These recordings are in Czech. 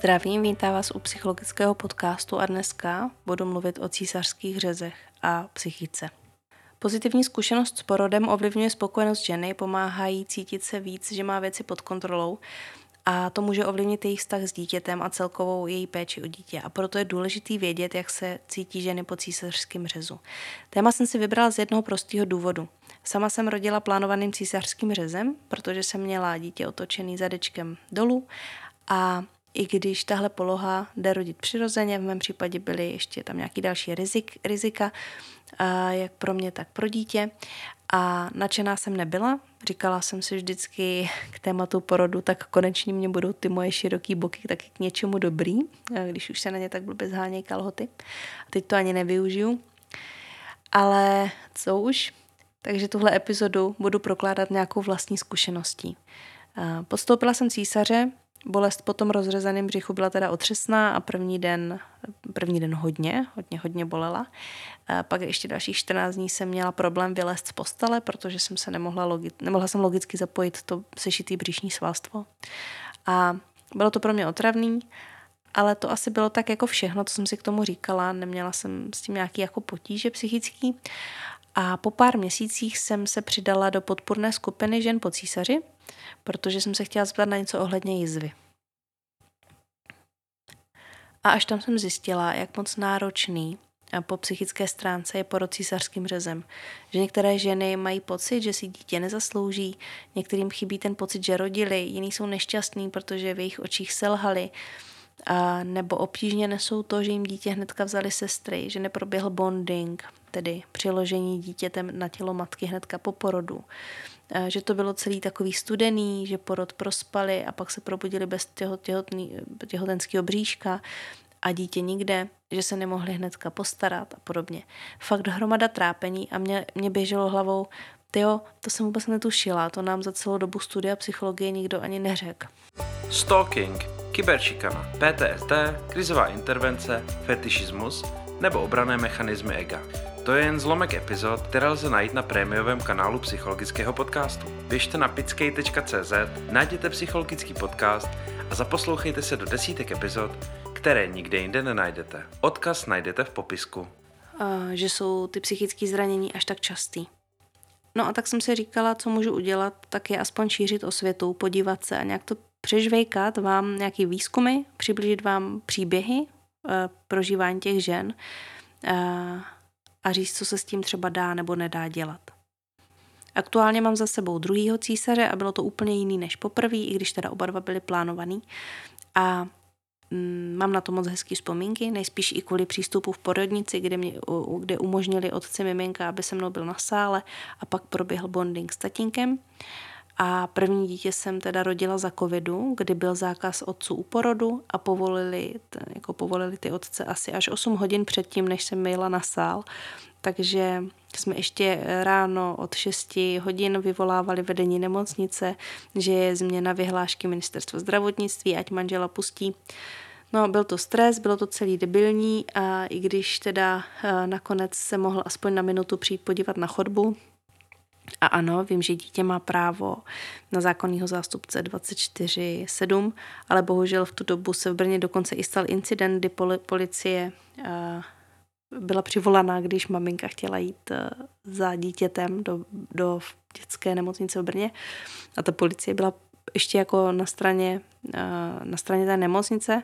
Zdravím, vítám vás u psychologického podcastu a dneska budu mluvit o císařských řezech a psychice. Pozitivní zkušenost s porodem ovlivňuje spokojenost ženy, pomáhají cítit se víc, že má věci pod kontrolou a to může ovlivnit její vztah s dítětem a celkovou její péči o dítě. A proto je důležitý vědět, jak se cítí ženy po císařském řezu. Téma jsem si vybrala z jednoho prostého důvodu. Sama jsem rodila plánovaným císařským řezem, protože jsem měla dítě otočený zadečkem dolů a i když tahle poloha jde rodit přirozeně, v mém případě byly ještě tam nějaký další rizik, rizika, jak pro mě, tak pro dítě. A nadšená jsem nebyla, říkala jsem si vždycky k tématu porodu, tak konečně mě budou ty moje široký boky taky k něčemu dobrý, když už se na ně tak blbě zhánějí kalhoty. A teď to ani nevyužiju. Ale co už, takže tuhle epizodu budu prokládat nějakou vlastní zkušeností. Podstoupila jsem císaře, Bolest po tom rozřezaném břichu byla teda otřesná a první den, první den hodně, hodně, hodně bolela. A pak ještě dalších 14 dní jsem měla problém vylézt z postele, protože jsem se nemohla, logi- nemohla jsem logicky zapojit to sešitý břišní svalstvo. A bylo to pro mě otravný, ale to asi bylo tak jako všechno, co jsem si k tomu říkala. Neměla jsem s tím nějaký jako potíže psychický. A po pár měsících jsem se přidala do podpůrné skupiny žen po císaři, protože jsem se chtěla zeptat na něco ohledně jizvy. A až tam jsem zjistila, jak moc náročný a po psychické stránce je porod císařským řezem. Že některé ženy mají pocit, že si dítě nezaslouží, některým chybí ten pocit, že rodili, jiní jsou nešťastní, protože v jejich očích selhali, a nebo obtížně nesou to, že jim dítě hnedka vzali sestry, že neproběhl bonding, tedy přiložení dítětem na tělo matky hnedka po porodu. A že to bylo celý takový studený, že porod prospali a pak se probudili bez těhotný, těhotenského bříška a dítě nikde, že se nemohli hnedka postarat a podobně. Fakt hromada trápení a mě, mě běželo hlavou, tyjo, to jsem vůbec netušila, to nám za celou dobu studia psychologie nikdo ani neřekl. Stalking kyberšikana, PTSD, krizová intervence, fetišismus nebo obrané mechanismy ega. To je jen zlomek epizod, které lze najít na prémiovém kanálu psychologického podcastu. Běžte na pickej.cz, najděte psychologický podcast a zaposlouchejte se do desítek epizod, které nikde jinde nenajdete. Odkaz najdete v popisku. Uh, že jsou ty psychické zranění až tak častý. No a tak jsem si říkala, co můžu udělat, tak je aspoň šířit o světu, podívat se a nějak to přežvejkat vám nějaký výzkumy, přiblížit vám příběhy e, prožívání těch žen e, a říct, co se s tím třeba dá nebo nedá dělat. Aktuálně mám za sebou druhýho císaře a bylo to úplně jiný než poprvé, i když teda oba dva byly plánovaný. A mm, mám na to moc hezký vzpomínky, nejspíš i kvůli přístupu v porodnici, kde, mě, kde umožnili otci miminka, aby se mnou byl na sále a pak proběhl bonding s tatínkem. A první dítě jsem teda rodila za covidu, kdy byl zákaz otců u porodu a povolili, jako povolili ty otce asi až 8 hodin předtím, než jsem jela na sál. Takže jsme ještě ráno od 6 hodin vyvolávali vedení nemocnice, že je změna vyhlášky ministerstva zdravotnictví, ať manžela pustí. No, byl to stres, bylo to celý debilní a i když teda eh, nakonec se mohl aspoň na minutu přijít podívat na chodbu, a ano, vím, že dítě má právo na zákonního zástupce 24-7, ale bohužel v tu dobu se v Brně dokonce i stal incident, kdy policie eh, byla přivolaná, když maminka chtěla jít eh, za dítětem do, do dětské nemocnice v Brně a ta policie byla ještě jako na straně, eh, na straně té nemocnice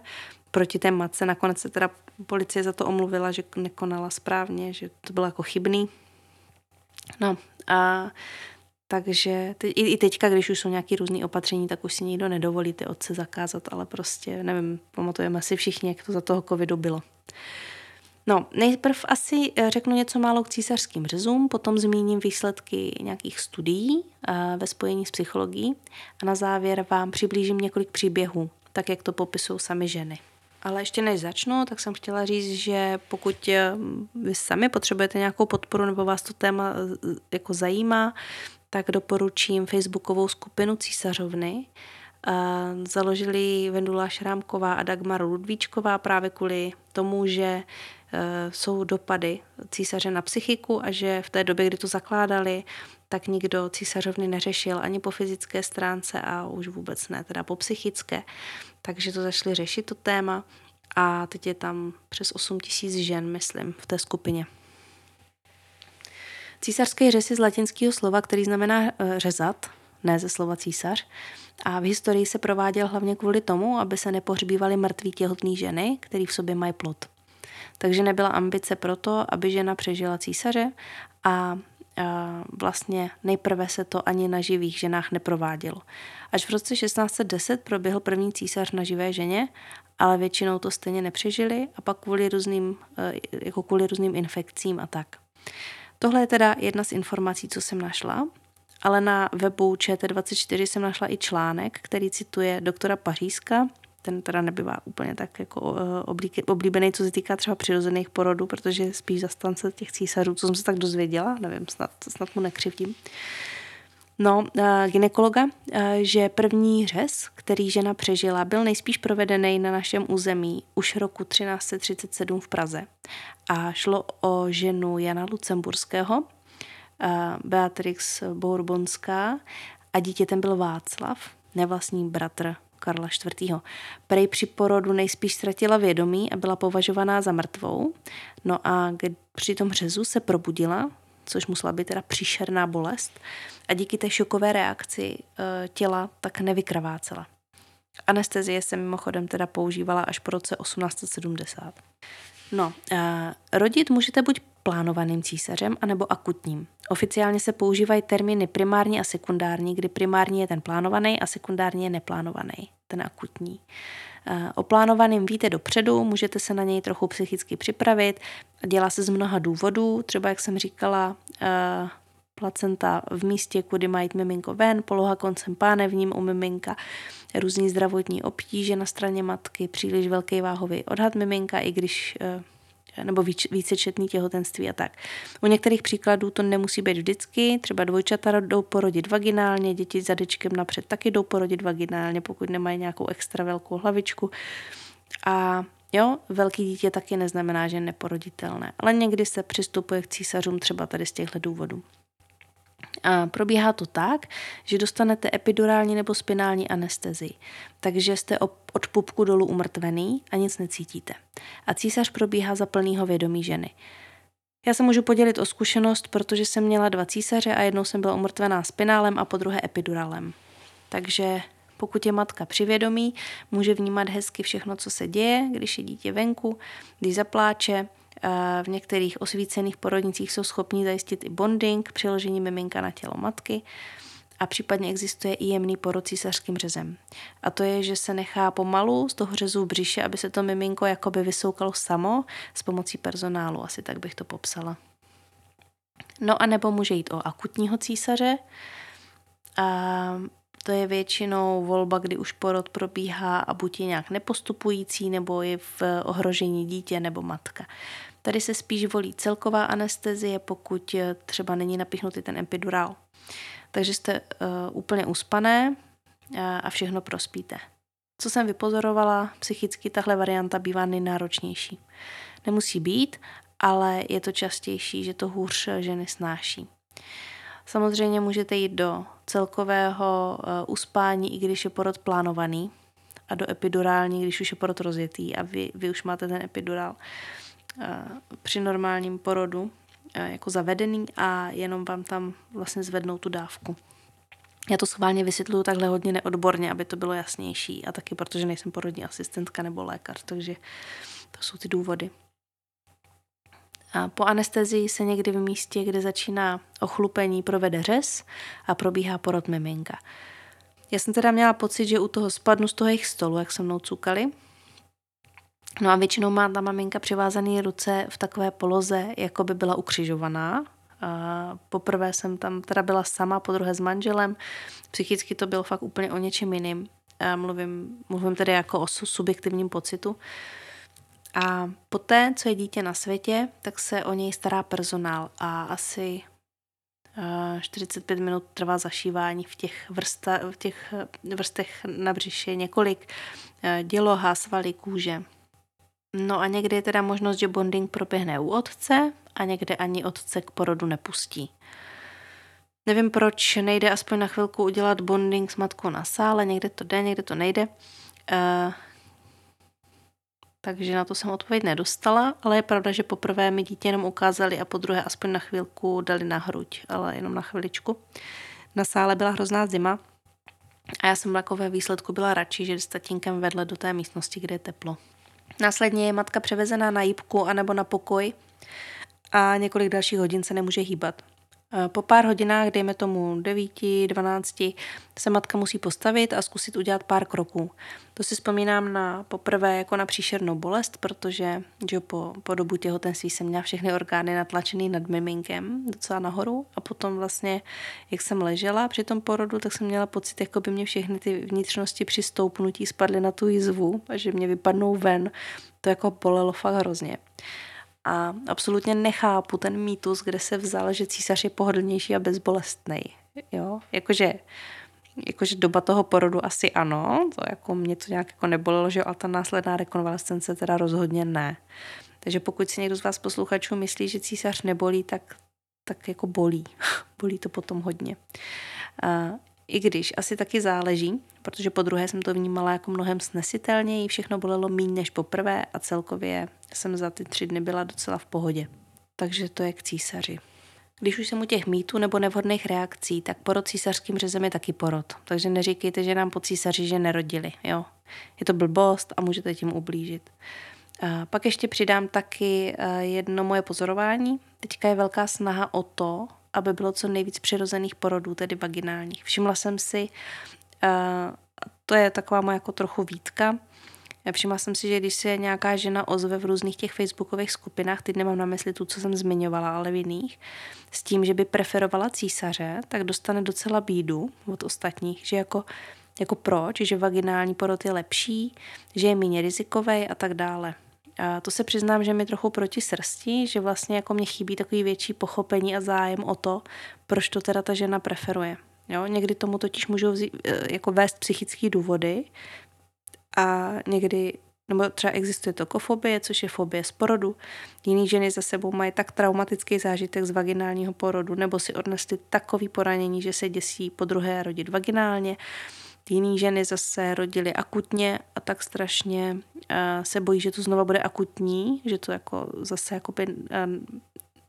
proti té matce. Nakonec se teda policie za to omluvila, že nekonala správně, že to bylo jako chybný. No a takže te, i, i teďka, když už jsou nějaké různé opatření, tak už si nikdo nedovolí ty otce zakázat, ale prostě, nevím, pamatujeme si všichni, jak to za toho covidu bylo. No, nejprv asi eh, řeknu něco málo k císařským řezům, potom zmíním výsledky nějakých studií eh, ve spojení s psychologií a na závěr vám přiblížím několik příběhů, tak jak to popisují sami ženy. Ale ještě než začnu, tak jsem chtěla říct, že pokud eh, vy sami potřebujete nějakou podporu nebo vás to téma eh, jako zajímá, tak doporučím facebookovou skupinu Císařovny. Založili Vendula Šrámková a Dagmar Ludvíčková právě kvůli tomu, že jsou dopady císaře na psychiku a že v té době, kdy to zakládali, tak nikdo císařovny neřešil ani po fyzické stránce a už vůbec ne, teda po psychické. Takže to zašli řešit to téma a teď je tam přes 8 tisíc žen, myslím, v té skupině. Císařský řez je z latinského slova, který znamená e, řezat, ne ze slova císař. A v historii se prováděl hlavně kvůli tomu, aby se nepohřbívaly mrtví těhotné ženy, který v sobě mají plod. Takže nebyla ambice proto, aby žena přežila císaře a vlastně nejprve se to ani na živých ženách neprovádělo. Až v roce 1610 proběhl první císař na živé ženě, ale většinou to stejně nepřežili a pak kvůli různým, e, jako kvůli různým infekcím a tak. Tohle je teda jedna z informací, co jsem našla ale na webu ČT24 jsem našla i článek, který cituje doktora Pařízka, ten teda nebývá úplně tak jako eh, oblíbený, co se týká třeba přirozených porodů, protože spíš zastance těch císařů, co jsem se tak dozvěděla, nevím, snad, snad mu nekřivdím. No, eh, ginekologa, eh, že první řez, který žena přežila, byl nejspíš provedený na našem území už roku 1337 v Praze. A šlo o ženu Jana Lucemburského, Beatrix Bourbonská a dítětem byl Václav, nevlastní bratr Karla IV. Prej při porodu nejspíš ztratila vědomí a byla považovaná za mrtvou. No a při tom řezu se probudila, což musela být teda příšerná bolest a díky té šokové reakci e, těla tak nevykrvácela. Anestezie se mimochodem teda používala až po roce 1870. No, uh, rodit můžete buď plánovaným císařem anebo akutním. Oficiálně se používají termíny primární a sekundární, kdy primární je ten plánovaný a sekundární je neplánovaný, ten akutní. Uh, o plánovaným víte dopředu, můžete se na něj trochu psychicky připravit. Dělá se z mnoha důvodů, třeba jak jsem říkala, uh, placenta v místě, kudy mají miminko ven, poloha koncem pánevním u miminka, různý zdravotní obtíže na straně matky, příliš velký váhový odhad miminka, i když eh, nebo víc, vícečetný těhotenství a tak. U některých příkladů to nemusí být vždycky, třeba dvojčata jdou porodit vaginálně, děti zadečkem napřed taky jdou porodit vaginálně, pokud nemají nějakou extra velkou hlavičku. A Jo, velký dítě taky neznamená, že je neporoditelné, ale někdy se přistupuje k císařům třeba tady z těchto důvodů. A probíhá to tak, že dostanete epidurální nebo spinální anestezii, takže jste od pupku dolů umrtvený a nic necítíte. A císař probíhá za plného vědomí ženy. Já se můžu podělit o zkušenost, protože jsem měla dva císaře a jednou jsem byla umrtvená spinálem a po druhé epidurálem. Takže pokud je matka přivědomí, může vnímat hezky všechno, co se děje, když je dítě venku, když zapláče, v některých osvícených porodnicích jsou schopni zajistit i bonding, přiložení miminka na tělo matky a případně existuje i jemný porod císařským řezem. A to je, že se nechá pomalu z toho řezu v břiše, aby se to miminko jakoby vysoukalo samo s pomocí personálu, asi tak bych to popsala. No a nebo může jít o akutního císaře, a to je většinou volba, kdy už porod probíhá a buď je nějak nepostupující, nebo je v ohrožení dítě nebo matka. Tady se spíš volí celková anestezie, pokud třeba není napichnutý ten epidurál. Takže jste uh, úplně uspané a všechno prospíte. Co jsem vypozorovala, psychicky tahle varianta bývá nejnáročnější. Nemusí být, ale je to častější, že to hůř ženy snáší. Samozřejmě můžete jít do celkového uh, uspání, i když je porod plánovaný, a do epidurální, když už je porod rozjetý a vy, vy už máte ten epidurál uh, při normálním porodu uh, jako zavedený a jenom vám tam vlastně zvednou tu dávku. Já to schválně vysvětluju takhle hodně neodborně, aby to bylo jasnější a taky protože nejsem porodní asistentka nebo lékař, takže to jsou ty důvody. A po anestezii se někdy v místě, kde začíná ochlupení, provede řez a probíhá porod miminka. Já jsem teda měla pocit, že u toho spadnu z toho jejich stolu, jak se mnou cukali. No a většinou má ta maminka přivázané ruce v takové poloze, jako by byla ukřižovaná. A poprvé jsem tam teda byla sama, po druhé s manželem. Psychicky to bylo fakt úplně o něčem jiným. A mluvím, mluvím tedy jako o subjektivním pocitu. A poté, co je dítě na světě, tak se o něj stará personál a asi 45 minut trvá zašívání v těch, vrsta, v těch vrstech na břiše několik děloha, svaly, kůže. No a někdy je teda možnost, že bonding proběhne u otce a někde ani otce k porodu nepustí. Nevím, proč nejde aspoň na chvilku udělat bonding s matkou na sále, někde to jde, někde to nejde. Takže na to jsem odpověď nedostala, ale je pravda, že poprvé mi dítě jenom ukázali a po druhé aspoň na chvilku dali na hruď, ale jenom na chviličku. Na sále byla hrozná zima a já jsem jako ve výsledku byla radši, že s tatínkem vedle do té místnosti, kde je teplo. Následně je matka převezená na jípku anebo na pokoj a několik dalších hodin se nemůže hýbat. Eh, po pár hodinách, dejme tomu 9, 12, se matka musí postavit a zkusit udělat pár kroků. To si vzpomínám na poprvé jako na příšernou bolest, protože že po, po dobu těhotenství jsem měla všechny orgány natlačený nad miminkem docela nahoru a potom vlastně, jak jsem ležela při tom porodu, tak jsem měla pocit, jako by mě všechny ty vnitřnosti při stoupnutí spadly na tu jizvu a že mě vypadnou ven. To jako bolelo fakt hrozně. A absolutně nechápu ten mýtus, kde se vzal, že císař je pohodlnější a bezbolestný. Jo, jakože jakože doba toho porodu asi ano, to jako mě to nějak jako nebolelo, že a ta následná rekonvalescence teda rozhodně ne. Takže pokud si někdo z vás posluchačů myslí, že císař nebolí, tak, tak jako bolí. bolí to potom hodně. A i když asi taky záleží, protože po druhé jsem to vnímala jako mnohem snesitelněji, všechno bolelo méně než poprvé a celkově jsem za ty tři dny byla docela v pohodě. Takže to je k císaři. Když už jsem u těch mýtů nebo nevhodných reakcí, tak porod císařským řezem je taky porod. Takže neříkejte, že nám po císaři, že nerodili. Jo? Je to blbost a můžete tím ublížit. A pak ještě přidám taky eh, jedno moje pozorování. Teďka je velká snaha o to, aby bylo co nejvíc přirozených porodů, tedy vaginálních. Všimla jsem si, to je taková moje jako trochu výtka, Všimla jsem si, že když se nějaká žena ozve v různých těch facebookových skupinách, teď nemám na mysli tu, co jsem zmiňovala, ale v jiných, s tím, že by preferovala císaře, tak dostane docela bídu od ostatních, že jako, jako proč, že vaginální porod je lepší, že je méně rizikový a tak dále. A to se přiznám, že mi trochu proti srsti, že vlastně jako mě chybí takový větší pochopení a zájem o to, proč to teda ta žena preferuje. Jo, někdy tomu totiž můžou vzít, e, jako vést psychické důvody a někdy, nebo třeba existuje tokofobie, což je fobie z porodu. Jiný ženy za sebou mají tak traumatický zážitek z vaginálního porodu, nebo si odnesly takový poranění, že se děsí po druhé rodit vaginálně. Jiný ženy zase rodily akutně a tak strašně se bojí, že to znova bude akutní, že to jako zase jakoby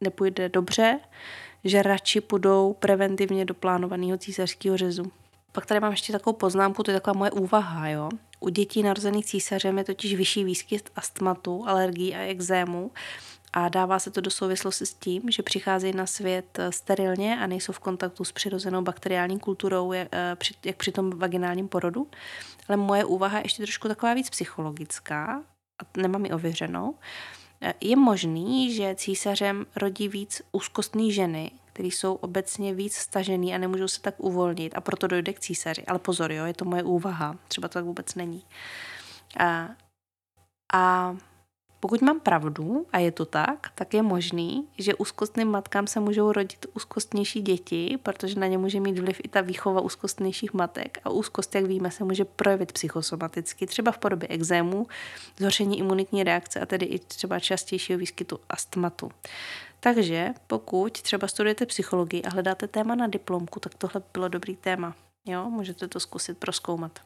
nepůjde dobře, že radši půjdou preventivně do plánovaného císařského řezu. Pak tady mám ještě takovou poznámku, to je taková moje úvaha, jo. U dětí narozených císařem je totiž vyšší výskyt astmatu, alergií a exému a dává se to do souvislosti s tím, že přicházejí na svět eh, sterilně a nejsou v kontaktu s přirozenou bakteriální kulturou, jak, eh, jak při tom vaginálním porodu. Ale moje úvaha je ještě trošku taková víc psychologická, a nemám ji ověřenou. Eh, je možný, že císařem rodí víc úzkostný ženy, které jsou obecně víc stažený a nemůžou se tak uvolnit a proto dojde k císaři. Ale pozor, jo, je to moje úvaha, třeba to tak vůbec není. A, a pokud mám pravdu, a je to tak, tak je možný, že úzkostným matkám se můžou rodit úzkostnější děti, protože na ně může mít vliv i ta výchova úzkostnějších matek. A úzkost, jak víme, se může projevit psychosomaticky, třeba v podobě exému, zhoršení imunitní reakce a tedy i třeba častějšího výskytu astmatu. Takže pokud třeba studujete psychologii a hledáte téma na diplomku, tak tohle bylo dobrý téma. Jo, můžete to zkusit proskoumat.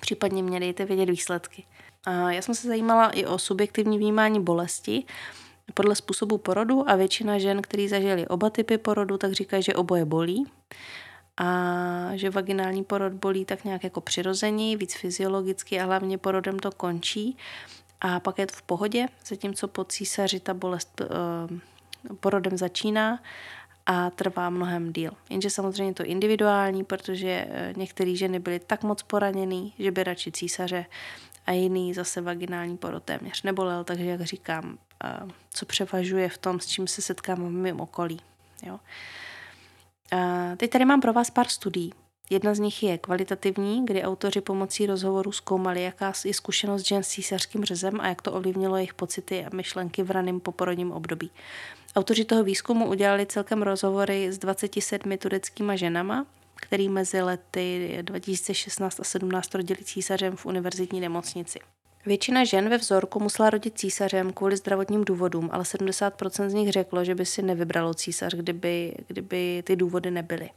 Případně mě dejte vědět výsledky. Já jsem se zajímala i o subjektivní vnímání bolesti. Podle způsobu porodu a většina žen, který zažili oba typy porodu, tak říkají, že oboje bolí. A že vaginální porod bolí tak nějak jako přirození, víc fyziologicky a hlavně porodem to končí. A pak je to v pohodě, zatímco po císaři ta bolest uh, porodem začíná a trvá mnohem díl. Jenže samozřejmě to individuální, protože eh, některé ženy byly tak moc poraněný, že by radši císaře a jiný zase vaginální porod téměř nebolel, takže jak říkám, co převažuje v tom, s čím se setkám v mém okolí. Jo. Teď tady mám pro vás pár studií. Jedna z nich je kvalitativní, kdy autoři pomocí rozhovoru zkoumali, jaká je zkušenost žen s císařským řezem a jak to ovlivnilo jejich pocity a myšlenky v raném poporodním období. Autoři toho výzkumu udělali celkem rozhovory s 27 tureckýma ženama, který mezi lety 2016 a 17 rodili císařem v univerzitní nemocnici. Většina žen ve vzorku musela rodit císařem kvůli zdravotním důvodům, ale 70% z nich řeklo, že by si nevybralo císař, kdyby, kdyby ty důvody nebyly.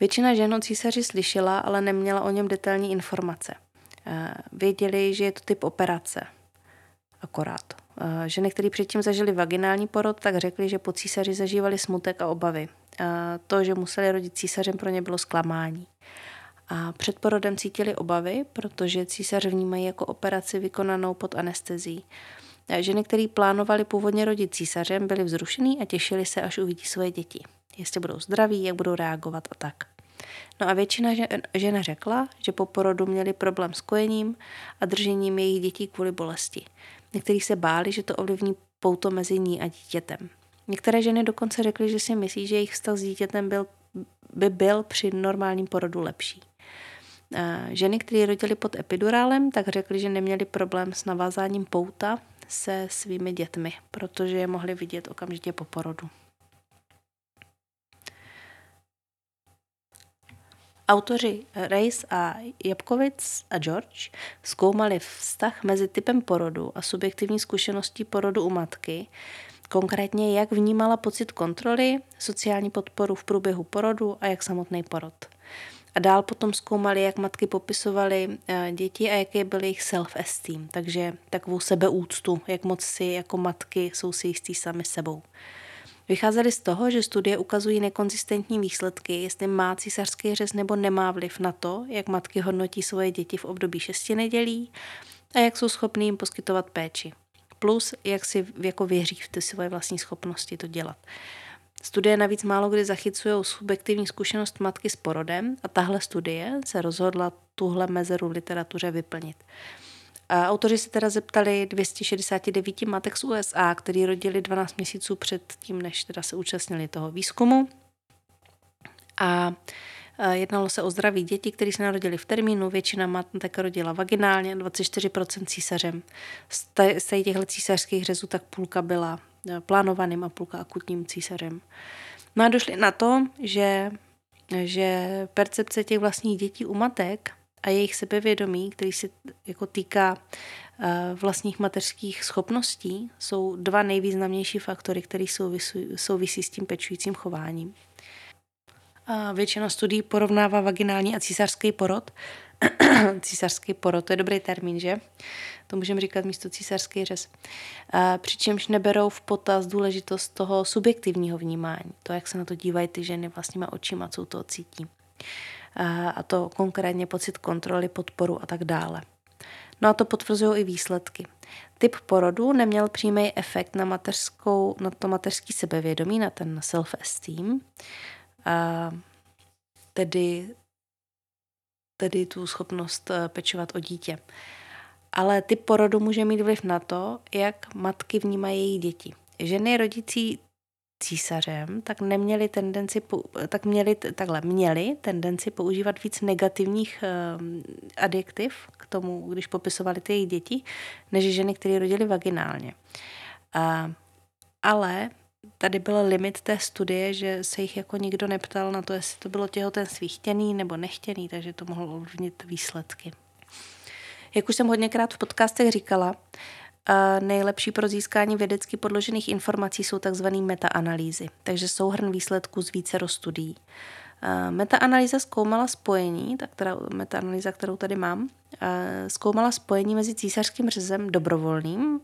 Většina žen o císaři slyšela, ale neměla o něm detailní informace. Eh, věděli, že je to typ operace. Akorát. Eh, ženy, které předtím zažili vaginální porod, tak řekli, že po císaři zažívali smutek a obavy. Eh, to, že museli rodit císařem, pro ně bylo zklamání. A před porodem cítili obavy, protože císař vnímají jako operaci vykonanou pod anestezí. Ženy, které plánovali původně rodit císařem, byly vzrušený a těšili se, až uvidí svoje děti. Jestli budou zdraví, jak budou reagovat a tak. No a většina žen řekla, že po porodu měli problém s kojením a držením jejich dětí kvůli bolesti. Někteří se báli, že to ovlivní pouto mezi ní a dítětem. Některé ženy dokonce řekly, že si myslí, že jejich vztah s dítětem byl, by byl při normálním porodu lepší. Ženy, které rodily pod epidurálem, tak řekly, že neměly problém s navázáním pouta se svými dětmi, protože je mohly vidět okamžitě po porodu. Autoři Reis a Jabkovic a George zkoumali vztah mezi typem porodu a subjektivní zkušeností porodu u matky, konkrétně jak vnímala pocit kontroly, sociální podporu v průběhu porodu a jak samotný porod. A dál potom zkoumali, jak matky popisovaly eh, děti a jaký byl jejich self-esteem, takže takovou sebeúctu, jak moc si jako matky jsou si jistý sami sebou. Vycházeli z toho, že studie ukazují nekonzistentní výsledky, jestli má císařský řez nebo nemá vliv na to, jak matky hodnotí svoje děti v období šesti nedělí a jak jsou schopní jim poskytovat péči. Plus, jak si jako věří v ty svoje vlastní schopnosti to dělat. Studie navíc málo kdy zachycují subjektivní zkušenost matky s porodem a tahle studie se rozhodla tuhle mezeru v literatuře vyplnit. A autoři se teda zeptali 269 matek z USA, který rodili 12 měsíců před tím, než teda se účastnili toho výzkumu. A jednalo se o zdraví děti, které se narodili v termínu, většina matek rodila vaginálně, 24% císařem. Z těchto císařských řezů tak půlka byla e, plánovaným a půlka akutním císařem. No a došli na to, že, že percepce těch vlastních dětí u matek a jejich sebevědomí, který se jako týká eh, vlastních mateřských schopností, jsou dva nejvýznamnější faktory, které souvisí, souvisí s tím pečujícím chováním. Většina studií porovnává vaginální a císařský porod. císařský porod, to je dobrý termín, že? To můžeme říkat místo císařský řez. Přičemž neberou v potaz důležitost toho subjektivního vnímání, to, jak se na to dívají ty ženy vlastníma očima, co to cítí a to konkrétně pocit kontroly, podporu a tak dále. No a to potvrzují i výsledky. Typ porodu neměl přímý efekt na, mateřskou, na to mateřský sebevědomí, na ten self-esteem, tedy, tedy tu schopnost eh, pečovat o dítě. Ale typ porodu může mít vliv na to, jak matky vnímají její děti. Ženy rodící císařem, tak neměli tendenci, tak měli, takhle, měli tendenci používat víc negativních uh, adjektiv k tomu, když popisovali ty jejich děti, než ženy, které rodily vaginálně. Ale tady byl limit té studie, že se jich jako nikdo neptal na to, jestli to bylo těhotenství chtěný nebo nechtěný, takže to mohlo ovlivnit výsledky. Jak už jsem hodněkrát v podcastech říkala, nejlepší pro získání vědecky podložených informací jsou tzv. metaanalýzy, takže souhrn výsledků z více studií. Metaanalýza zkoumala spojení, ta která, metaanalýza, kterou tady mám, zkoumala spojení mezi císařským řezem dobrovolným,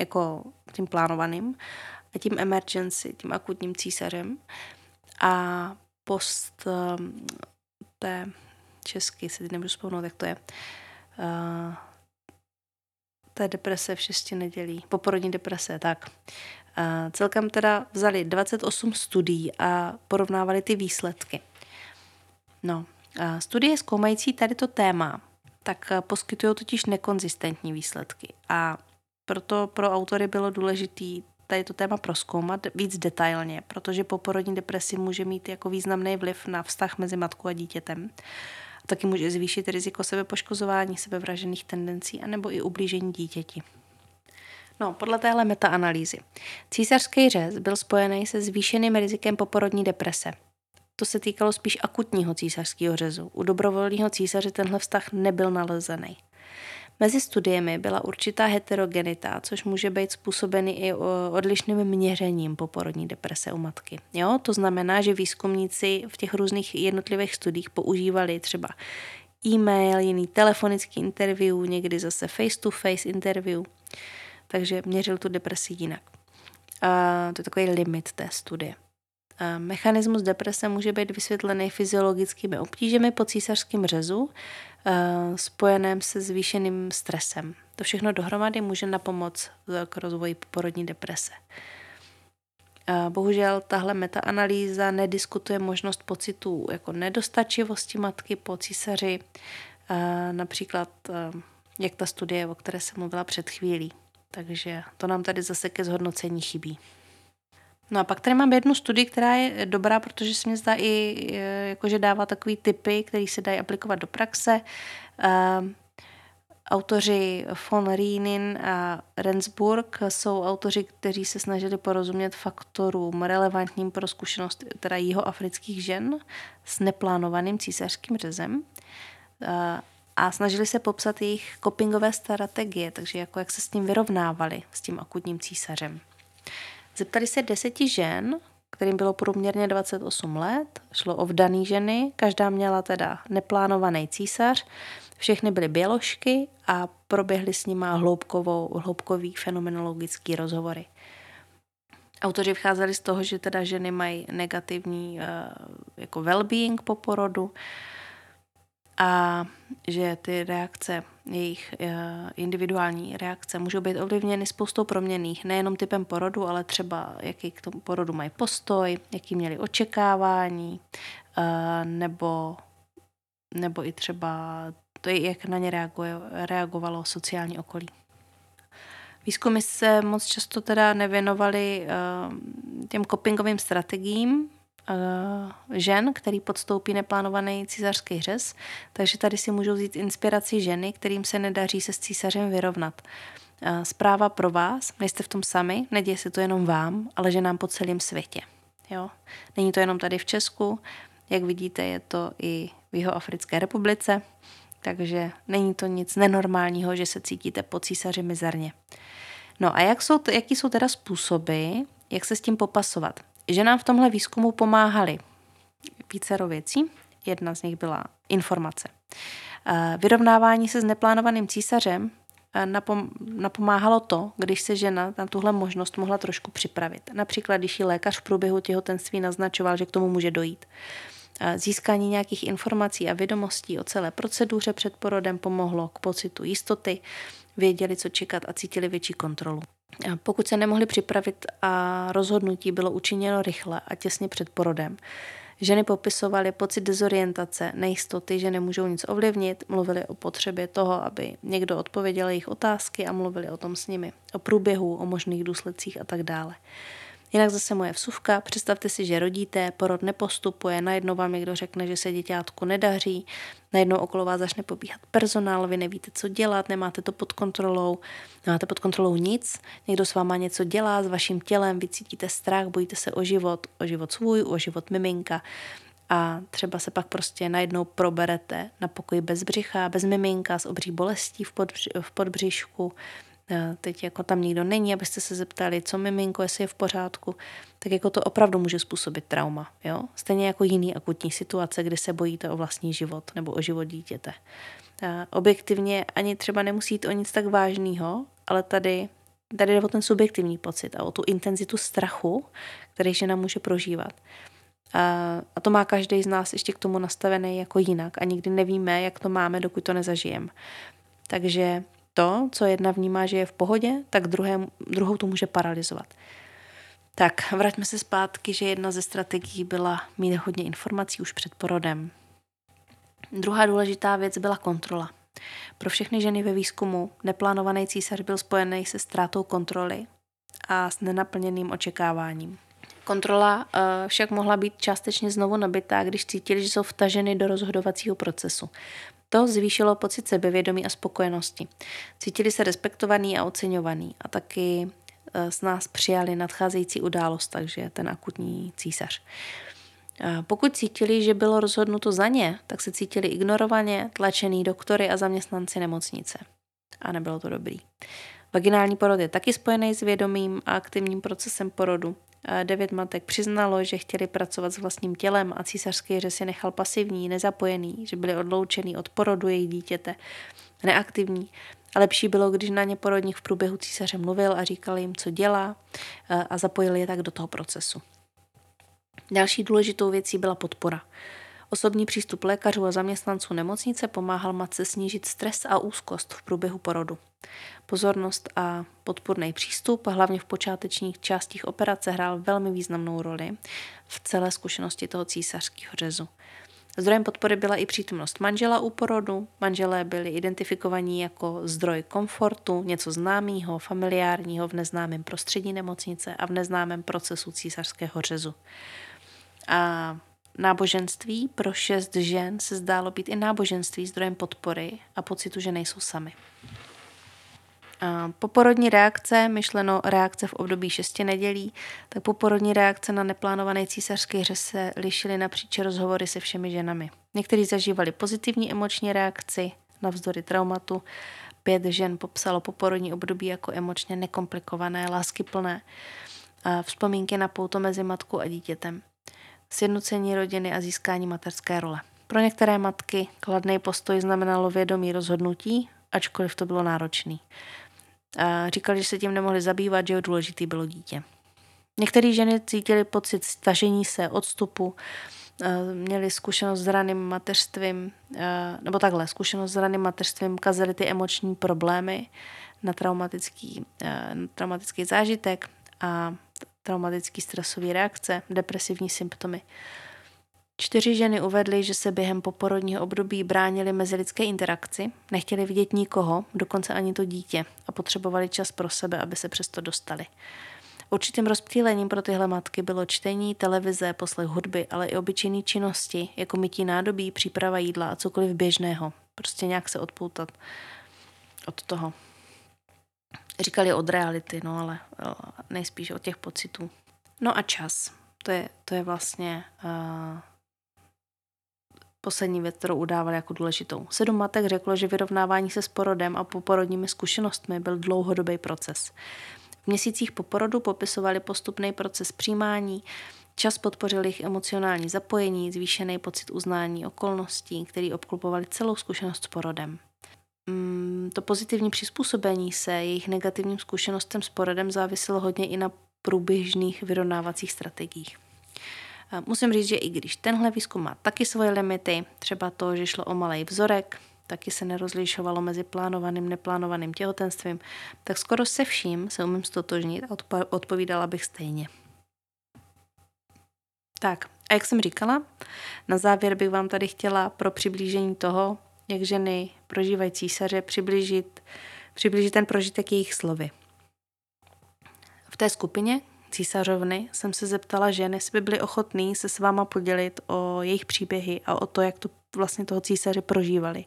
jako tím plánovaným, tím emergency, tím akutním císařem a post té česky, se nemůžu vzpomenout, jak to je, té deprese v šesti nedělí, poporodní deprese, tak. A celkem teda vzali 28 studií a porovnávali ty výsledky. No, studie zkoumající tady to téma, tak poskytují totiž nekonzistentní výsledky a proto pro autory bylo důležité tady to téma proskoumat víc detailně, protože poporodní depresi může mít jako významný vliv na vztah mezi matkou a dítětem. A taky může zvýšit riziko sebepoškozování, sebevražených tendencí anebo i ublížení dítěti. No, podle téhle metaanalýzy. Císařský řez byl spojený se zvýšeným rizikem poporodní deprese. To se týkalo spíš akutního císařského řezu. U dobrovolného císaře tenhle vztah nebyl nalezený. Mezi studiemi byla určitá heterogenita, což může být způsobený i odlišným měřením poporodní deprese u matky. Jo? To znamená, že výzkumníci v těch různých jednotlivých studiích používali třeba e-mail, jiný telefonický interview, někdy zase face-to-face interview, takže měřil tu depresi jinak. A to je takový limit té studie. Mechanismus deprese může být vysvětlený fyziologickými obtížemi po císařském řezu, spojeném se zvýšeným stresem. To všechno dohromady může napomoct k rozvoji porodní deprese. Bohužel tahle metaanalýza nediskutuje možnost pocitů jako nedostačivosti matky po císaři, například jak ta studie, o které jsem mluvila před chvílí. Takže to nám tady zase ke zhodnocení chybí. No a pak tady mám jednu studii, která je dobrá, protože se mi zdá i, e, jakože dává takový typy, které se dají aplikovat do praxe. Uh, autoři von Rienin a Rensburg jsou autoři, kteří se snažili porozumět faktorům relevantním pro zkušenost teda afrických žen s neplánovaným císařským řezem. Uh, a snažili se popsat jejich copingové strategie, takže jako jak se s tím vyrovnávali, s tím akutním císařem. Zeptali se deseti žen, kterým bylo průměrně 28 let, šlo o vdaný ženy, každá měla teda neplánovaný císař, všechny byly běložky a proběhly s nimi hloubkovou, hloubkový fenomenologický rozhovory. Autoři vcházeli z toho, že teda ženy mají negativní uh, jako well-being po porodu, a že ty reakce, jejich eh, individuální reakce můžou být ovlivněny spoustou proměných, nejenom typem porodu, ale třeba jaký k tomu porodu mají postoj, jaký měli očekávání, eh, nebo, nebo i třeba to, jak na ně reaguje, reagovalo sociální okolí. Výzkumy se moc často teda nevěnovaly eh, těm copingovým strategiím, žen, který podstoupí neplánovaný císařský řez, takže tady si můžou vzít inspiraci ženy, kterým se nedaří se s císařem vyrovnat. Uh, zpráva pro vás, nejste v tom sami, neděje se to jenom vám, ale že nám po celém světě. Jo? Není to jenom tady v Česku, jak vidíte, je to i v jeho Africké republice, takže není to nic nenormálního, že se cítíte po císaři mizerně. No a jak jsou, jaký jsou teda způsoby, jak se s tím popasovat? Že nám v tomhle výzkumu pomáhali vícero věcí. Jedna z nich byla informace. Eh, vyrovnávání se s neplánovaným císařem eh, napomáhalo to, když se žena na tuhle možnost mohla trošku připravit. Například, když ji lékař v průběhu těhotenství naznačoval, že k tomu může dojít. Eh, získání nějakých informací a vědomostí o celé proceduře před porodem pomohlo k pocitu jistoty, věděli, co čekat a cítili větší kontrolu. Pokud se nemohli připravit a rozhodnutí bylo učiněno rychle a těsně před porodem, ženy popisovaly pocit dezorientace, nejistoty, že nemůžou nic ovlivnit, mluvili o potřebě toho, aby někdo odpověděl jejich otázky a mluvili o tom s nimi, o průběhu, o možných důsledcích a tak dále. Jinak zase moje vsuvka, představte si, že rodíte, porod nepostupuje, najednou vám někdo řekne, že se děťátku nedaří, najednou okolo vás začne pobíhat personál, vy nevíte, co dělat, nemáte to pod kontrolou, nemáte pod kontrolou nic, někdo s váma něco dělá s vaším tělem, vy cítíte strach, bojíte se o život, o život svůj, o život miminka. A třeba se pak prostě najednou proberete na pokoji bez břicha, bez miminka, s obří bolestí v, podbři, v podbřišku, teď jako tam nikdo není, abyste se zeptali, co miminko, jestli je v pořádku, tak jako to opravdu může způsobit trauma. Jo? Stejně jako jiný akutní situace, kdy se bojíte o vlastní život nebo o život dítěte. Objektivně ani třeba nemusí jít o nic tak vážného, ale tady, tady jde o ten subjektivní pocit a o tu intenzitu strachu, který žena může prožívat. A, a to má každý z nás ještě k tomu nastavený jako jinak a nikdy nevíme, jak to máme, dokud to nezažijeme. Takže to, co jedna vnímá, že je v pohodě, tak druhé, druhou to může paralizovat. Tak, vraťme se zpátky, že jedna ze strategií byla mít hodně informací už před porodem. Druhá důležitá věc byla kontrola. Pro všechny ženy ve výzkumu neplánovaný císař byl spojený se ztrátou kontroly a s nenaplněným očekáváním. Kontrola eh, však mohla být částečně znovu nabitá, když cítili, že jsou vtaženy do rozhodovacího procesu. To zvýšilo pocit sebevědomí a spokojenosti. Cítili se respektovaný a oceňovaný a taky eh, s nás přijali nadcházející událost, takže ten akutní císař. Pokud cítili, že bylo rozhodnuto za ně, tak se cítili ignorovaně, tlačený doktory a zaměstnanci nemocnice. A nebylo to dobrý. Vaginální porod je taky spojený s vědomým a aktivním procesem porodu. Devět matek přiznalo, že chtěli pracovat s vlastním tělem a císařský řez je nechal pasivní, nezapojený, že byli odloučený od porodu jejich dítěte, neaktivní. A lepší bylo, když na ně porodník v průběhu císaře mluvil a říkal jim, co dělá a zapojili je tak do toho procesu. Další důležitou věcí byla podpora. Osobní přístup lékařů a zaměstnanců nemocnice pomáhal matce snížit stres a úzkost v průběhu porodu. Pozornost a podporný přístup, hlavně v počátečních částích operace, hrál velmi významnou roli v celé zkušenosti toho císařského řezu. Zdrojem podpory byla i přítomnost manžela u porodu. Manželé byli identifikovaní jako zdroj komfortu, něco známého, familiárního v neznámém prostředí nemocnice a v neznámém procesu císařského řezu. A náboženství pro šest žen se zdálo být i náboženství zdrojem podpory a pocitu, že nejsou sami. Poporodní reakce, myšleno reakce v období šesti nedělí, tak poporodní reakce na neplánovaný císařský řez se lišily napříč rozhovory se všemi ženami. Někteří zažívali pozitivní emoční reakci navzdory traumatu. Pět žen popsalo poporodní období jako emočně nekomplikované, láskyplné. A vzpomínky na pouto mezi matkou a dítětem sjednocení rodiny a získání materské role. Pro některé matky kladný postoj znamenalo vědomí rozhodnutí, ačkoliv to bylo náročný. A říkali, že se tím nemohli zabývat, že důležitý bylo dítě. Některé ženy cítily pocit stažení se, odstupu, měli zkušenost s raným mateřstvím, nebo takhle, zkušenost s raným mateřstvím kazely ty emoční problémy na traumatický, na traumatický zážitek a traumatický stresový reakce, depresivní symptomy. Čtyři ženy uvedly, že se během poporodního období bránili mezilidské interakci, nechtěli vidět nikoho, dokonce ani to dítě a potřebovali čas pro sebe, aby se přesto dostali. Určitým rozptýlením pro tyhle matky bylo čtení, televize, poslech hudby, ale i obyčejné činnosti, jako mytí nádobí, příprava jídla a cokoliv běžného. Prostě nějak se odpoutat od toho říkali od reality, no ale nejspíš od těch pocitů. No a čas. To je, to je vlastně uh, poslední věc, kterou udávali jako důležitou. Sedm matek řeklo, že vyrovnávání se s porodem a poporodními zkušenostmi byl dlouhodobý proces. V měsících po porodu popisovali postupný proces přijímání, čas podpořil jejich emocionální zapojení, zvýšený pocit uznání okolností, který obklopovali celou zkušenost s porodem. Mm, to pozitivní přizpůsobení se jejich negativním zkušenostem s porodem záviselo hodně i na průběžných vyrovnávacích strategiích. Musím říct, že i když tenhle výzkum má taky svoje limity, třeba to, že šlo o malý vzorek, taky se nerozlišovalo mezi plánovaným neplánovaným těhotenstvím, tak skoro se vším se umím stotožnit a odpovídala bych stejně. Tak, a jak jsem říkala, na závěr bych vám tady chtěla pro přiblížení toho, jak ženy prožívají císaře, přiblížit, přiblížit ten prožitek jejich slovy. V té skupině císařovny jsem se zeptala žen, jestli by byly ochotný se s váma podělit o jejich příběhy a o to, jak to vlastně toho císaře prožívali.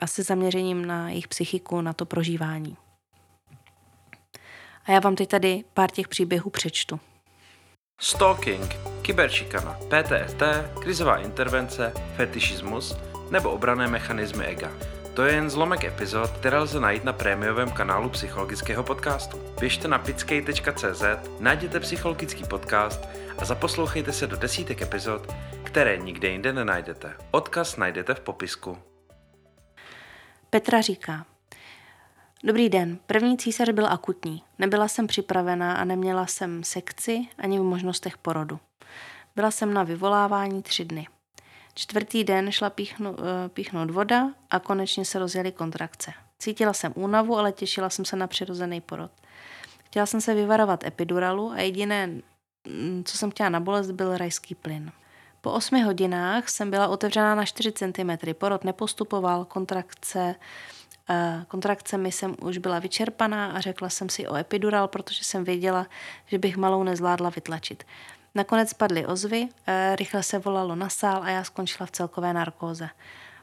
A se zaměřením na jejich psychiku, na to prožívání. A já vám teď tady pár těch příběhů přečtu. Stalking, kyberšikana, PTSD, krizová intervence, fetišismus – nebo obrané mechanismy ega. To je jen zlomek epizod, které lze najít na prémiovém kanálu psychologického podcastu. Běžte na pickej.cz, najděte psychologický podcast a zaposlouchejte se do desítek epizod, které nikde jinde nenajdete. Odkaz najdete v popisku. Petra říká, Dobrý den, první císař byl akutní. Nebyla jsem připravená a neměla jsem sekci ani v možnostech porodu. Byla jsem na vyvolávání tři dny. Čtvrtý den šla píchnu, eh, píchnout voda a konečně se rozjeli kontrakce. Cítila jsem únavu, ale těšila jsem se na přirozený porod. Chtěla jsem se vyvarovat epiduralu a jediné, mm, co jsem chtěla na bolest, byl rajský plyn. Po osmi hodinách jsem byla otevřená na 4 cm, porod nepostupoval, kontrakce kontrakcemi jsem už byla vyčerpaná a řekla jsem si o epidural, protože jsem věděla, že bych malou nezvládla vytlačit. Nakonec padly ozvy, eh, rychle se volalo na sál a já skončila v celkové narkóze.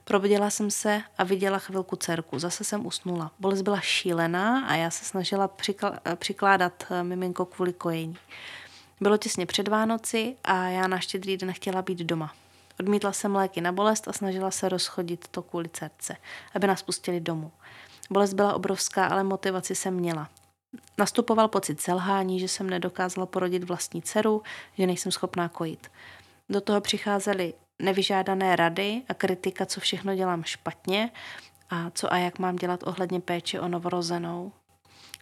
Probudila jsem se a viděla chvilku dcerku. Zase jsem usnula. Bolest byla šílená a já se snažila eh, přikládat eh, miminko kvůli kojení. Bylo těsně před Vánoci a já na štědrý den chtěla být doma. Odmítla jsem léky na bolest a snažila se rozchodit to kvůli dcerce, aby nás pustili domů. Bolest byla obrovská, ale motivaci jsem měla. Nastupoval pocit selhání, že jsem nedokázala porodit vlastní dceru, že nejsem schopná kojit. Do toho přicházely nevyžádané rady a kritika, co všechno dělám špatně a co a jak mám dělat ohledně péče o novorozenou.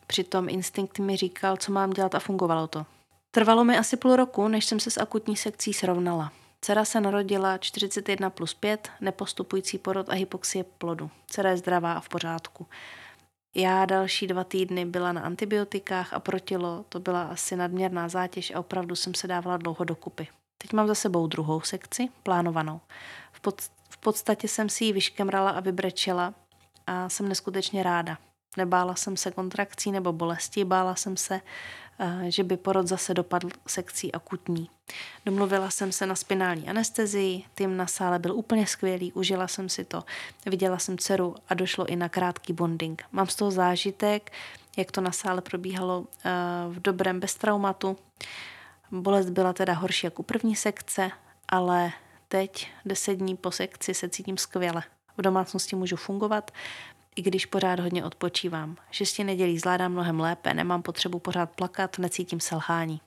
Přitom instinkt mi říkal, co mám dělat a fungovalo to. Trvalo mi asi půl roku, než jsem se s akutní sekcí srovnala. Dcera se narodila 41 plus 5, nepostupující porod a hypoxie plodu. Dcera je zdravá a v pořádku. Já další dva týdny byla na antibiotikách a pro tělo to byla asi nadměrná zátěž a opravdu jsem se dávala dlouho dokupy. Teď mám za sebou druhou sekci, plánovanou. V, pod, v podstatě jsem si ji vyškemrala a vybrečela a jsem neskutečně ráda. Nebála jsem se kontrakcí nebo bolesti, bála jsem se, eh, že by porod zase dopadl sekcí akutní. Domluvila jsem se na spinální anestezii, tým na sále byl úplně skvělý, užila jsem si to, viděla jsem dceru a došlo i na krátký bonding. Mám z toho zážitek, jak to na sále probíhalo eh, v dobrém bez traumatu. Bolest byla teda horší jako u první sekce, ale teď, deset dní po sekci, se cítím skvěle. V domácnosti můžu fungovat, i když pořád hodně odpočívám. Šesti nedělí zvládám mnohem lépe, nemám potřebu pořád plakat, necítím selhání.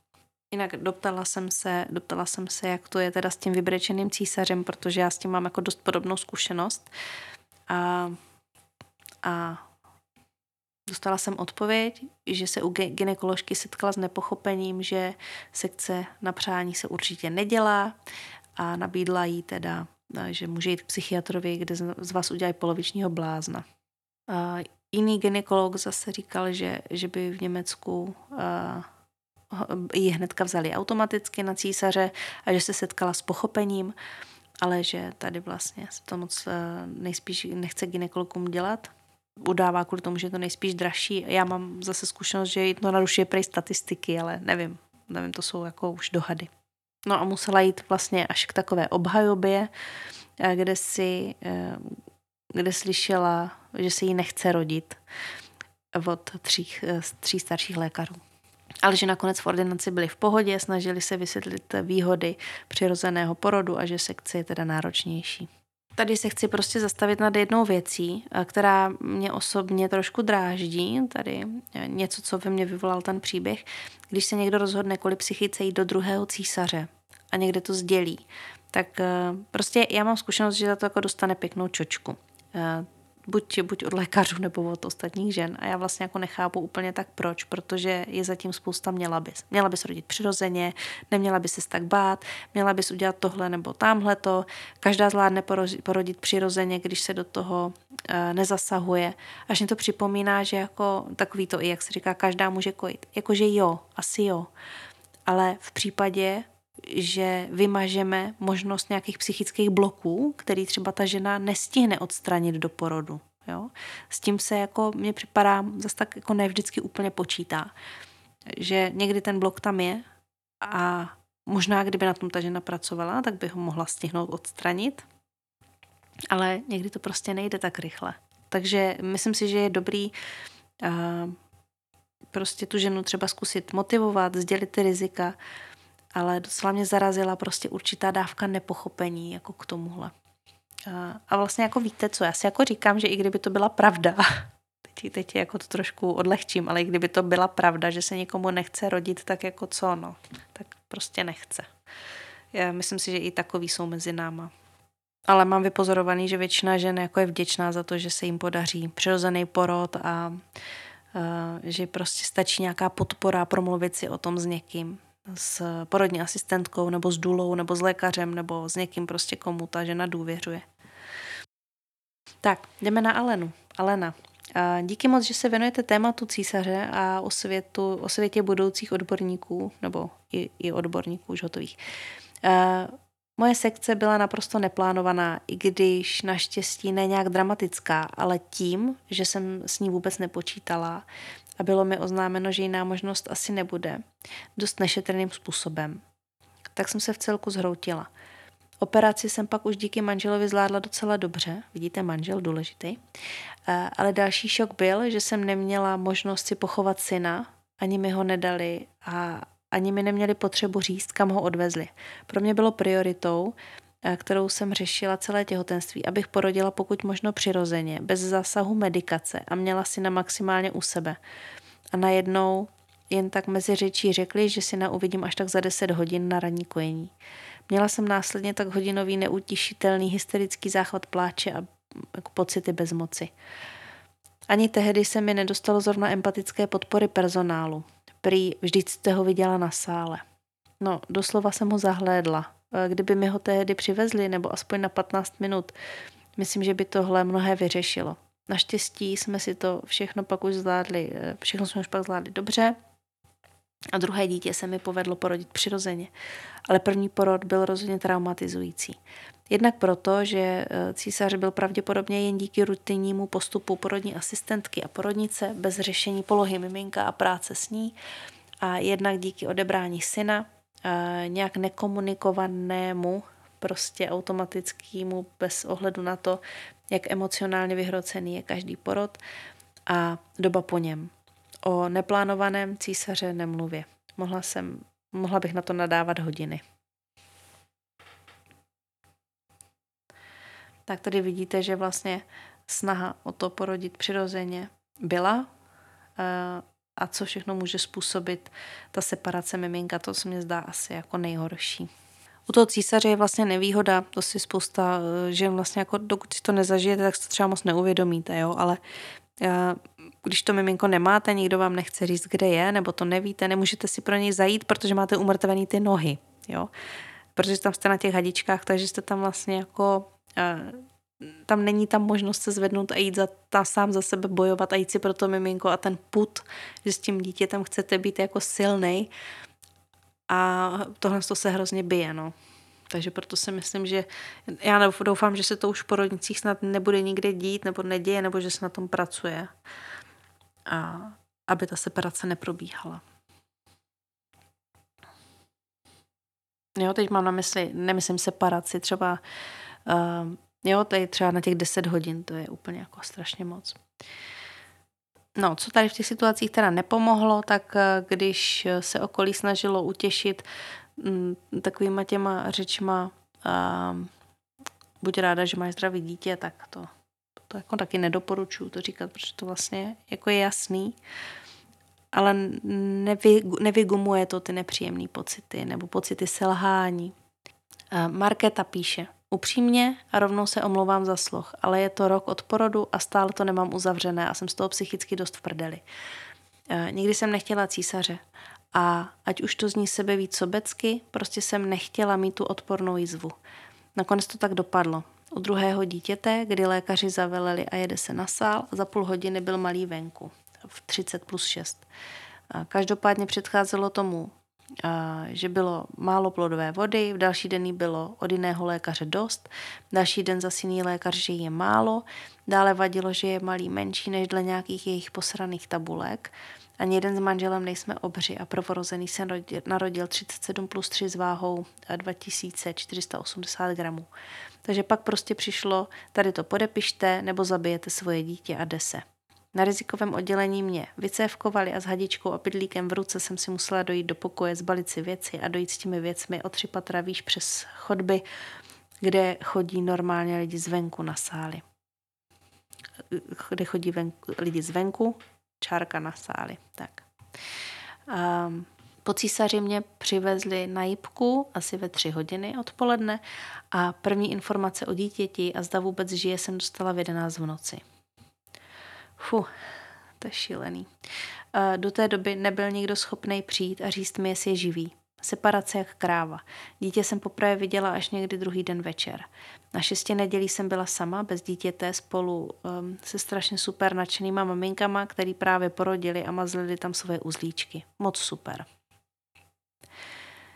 Jinak doptala jsem se, doptala jsem se, jak to je teda s tím vybrečeným císařem, protože já s tím mám jako dost podobnou zkušenost. A, a dostala jsem odpověď, že se u ginekoložky setkala s nepochopením, že sekce na přání se určitě nedělá a nabídla jí teda, že může jít k psychiatrovi, kde z vás udělají polovičního blázna. Jiný ginekolog zase říkal, že, že by v Německu ji hnedka vzali automaticky na císaře a že se setkala s pochopením, ale že tady vlastně se to moc nejspíš nechce ginekologům dělat. Udává kvůli tomu, že je to nejspíš dražší. Já mám zase zkušenost, že to narušuje prej statistiky, ale nevím. Nevím, to jsou jako už dohady. No a musela jít vlastně až k takové obhajobě, kde si, kde slyšela, že se jí nechce rodit od tří, tří starších lékařů. Ale že nakonec v ordinaci byli v pohodě, snažili se vysvětlit výhody přirozeného porodu a že sekce je teda náročnější. Tady se chci prostě zastavit nad jednou věcí, eh, která mě osobně trošku dráždí, tady eh, něco, co ve mně vyvolal ten příběh, když se někdo rozhodne kvůli psychice jít do druhého císaře a někde to sdělí, tak eh, prostě já mám zkušenost, že za to jako dostane pěknou čočku buď, buď od lékařů nebo od ostatních žen. A já vlastně jako nechápu úplně tak proč, protože je zatím spousta měla bys. Měla bys rodit přirozeně, neměla bys se tak bát, měla bys udělat tohle nebo tamhle to. Každá zvládne porodit přirozeně, když se do toho e, nezasahuje. Až mě to připomíná, že jako takový to i, jak se říká, každá může kojit. Jakože jo, asi jo. Ale v případě, že vymažeme možnost nějakých psychických bloků, který třeba ta žena nestihne odstranit do porodu. Jo? S tím se jako mně připadá zase tak jako ne vždycky úplně počítá. Že někdy ten blok tam je a možná kdyby na tom ta žena pracovala, tak by ho mohla stihnout odstranit, ale někdy to prostě nejde tak rychle. Takže myslím si, že je dobrý uh, prostě tu ženu třeba zkusit motivovat, sdělit ty rizika, ale docela mě zarazila prostě určitá dávka nepochopení jako k tomuhle. A, a vlastně jako víte co, já si jako říkám, že i kdyby to byla pravda, teď, teď jako to trošku odlehčím, ale i kdyby to byla pravda, že se někomu nechce rodit, tak jako co, no, tak prostě nechce. Já myslím si, že i takový jsou mezi náma. Ale mám vypozorovaný, že většina žen jako je vděčná za to, že se jim podaří přirozený porod a, a že prostě stačí nějaká podpora promluvit si o tom s někým s porodní asistentkou nebo s důlou nebo s lékařem nebo s někým prostě, komu ta žena důvěřuje. Tak, jdeme na Alenu. Alena. Díky moc, že se věnujete tématu císaře a o, světu, o světě budoucích odborníků, nebo i, i odborníků už hotových. Moje sekce byla naprosto neplánovaná, i když naštěstí ne nějak dramatická, ale tím, že jsem s ní vůbec nepočítala a bylo mi oznámeno, že jiná možnost asi nebude, dost nešetrným způsobem. Tak jsem se v celku zhroutila. Operaci jsem pak už díky manželovi zvládla docela dobře, vidíte, manžel důležitý, eh, ale další šok byl, že jsem neměla možnost si pochovat syna, ani mi ho nedali a ani mi neměli potřebu říct, kam ho odvezli. Pro mě bylo prioritou, kterou jsem řešila celé těhotenství, abych porodila pokud možno přirozeně, bez zásahu medikace a měla si na maximálně u sebe. A najednou jen tak mezi řečí řekli, že si na uvidím až tak za 10 hodin na ranní kojení. Měla jsem následně tak hodinový neutišitelný hysterický záchvat pláče a jako pocity bezmoci. Ani tehdy se mi nedostalo zrovna empatické podpory personálu. Prý vždyť jste ho viděla na sále. No, doslova jsem ho zahlédla. E, kdyby mi ho tehdy přivezli, nebo aspoň na 15 minut, myslím, že by tohle mnohé vyřešilo. Naštěstí jsme si to všechno pak už zvládli, e, všechno jsme už pak zvládli dobře a druhé dítě se mi povedlo porodit přirozeně. Ale první porod byl rozhodně traumatizující. Jednak proto, že e, císař byl pravděpodobně jen díky rutinnímu postupu porodní asistentky a porodnice bez řešení polohy miminka a práce s ní a jednak díky odebrání syna, nějak nekomunikovanému, prostě automatickému, bez ohledu na to, jak emocionálně vyhrocený je každý porod a doba po něm. O neplánovaném císaře nemluvě. Mohla, jsem, mohla bych na to nadávat hodiny. Tak tady vidíte, že vlastně snaha o to porodit přirozeně byla eh, a co všechno může způsobit ta separace miminka, to se mě zdá asi jako nejhorší. U toho císaře je vlastně nevýhoda, to si spousta eh, že vlastně jako dokud si to nezažijete, tak si to třeba moc neuvědomíte, jo, ale eh, když to miminko nemáte, nikdo vám nechce říct, kde je, nebo to nevíte, nemůžete si pro něj zajít, protože máte umrtvený ty nohy, jo. Protože tam jste na těch hadičkách, takže jste tam vlastně jako tam není tam možnost se zvednout a jít za, tam sám za sebe bojovat a jít si pro to miminko a ten put, že s tím dítětem chcete být jako silný a tohle to se hrozně bije, no. Takže proto si myslím, že já doufám, že se to už v porodnicích snad nebude nikde dít nebo neděje, nebo že se na tom pracuje. A aby ta separace neprobíhala. Jo, teď mám na mysli, nemyslím separaci, třeba uh, jo, tady třeba na těch 10 hodin, to je úplně jako strašně moc. No, co tady v těch situacích teda nepomohlo, tak uh, když se okolí snažilo utěšit um, takovýma těma řečma, uh, buď ráda, že máš zdravý dítě, tak to, to jako taky nedoporučuju to říkat, protože to vlastně jako je jasný, ale nevy, nevygumuje to ty nepříjemné pocity nebo pocity selhání. Markéta píše, upřímně a rovnou se omlouvám za sloh, ale je to rok od porodu a stále to nemám uzavřené a jsem z toho psychicky dost v prdeli. Nikdy jsem nechtěla císaře a ať už to zní sebe víc sobecky, prostě jsem nechtěla mít tu odpornou jízvu. Nakonec to tak dopadlo. U druhého dítěte, kdy lékaři zaveleli a jede se na sál, za půl hodiny byl malý venku, v 30 plus 6. Každopádně předcházelo tomu že bylo málo plodové vody, v další den bylo od jiného lékaře dost, další den zase jiný lékař, že je málo, dále vadilo, že je malý menší než dle nějakých jejich posraných tabulek. Ani jeden s manželem nejsme obři a prvorozený se narodil 37 plus 3 s váhou 2480 gramů. Takže pak prostě přišlo, tady to podepište nebo zabijete svoje dítě a dese. Na rizikovém oddělení mě vycévkovali a s hadičkou a pidlíkem v ruce jsem si musela dojít do pokoje, zbalit si věci a dojít s těmi věcmi o tři patra výš přes chodby, kde chodí normálně lidi zvenku na sály. Kde chodí venku, lidi zvenku, čárka na sály. Tak. Um, po císaři mě přivezli na jibku asi ve tři hodiny odpoledne a první informace o dítěti a zda vůbec žije jsem dostala v 11 v noci. Fu, to je šílený. Do té doby nebyl nikdo schopný přijít a říct mi, jestli je živý. Separace jak kráva. Dítě jsem poprvé viděla až někdy druhý den večer. Na šesti nedělí jsem byla sama, bez dítěte, spolu um, se strašně super nadšenýma maminkama, který právě porodili a mazlili tam svoje uzlíčky. Moc super.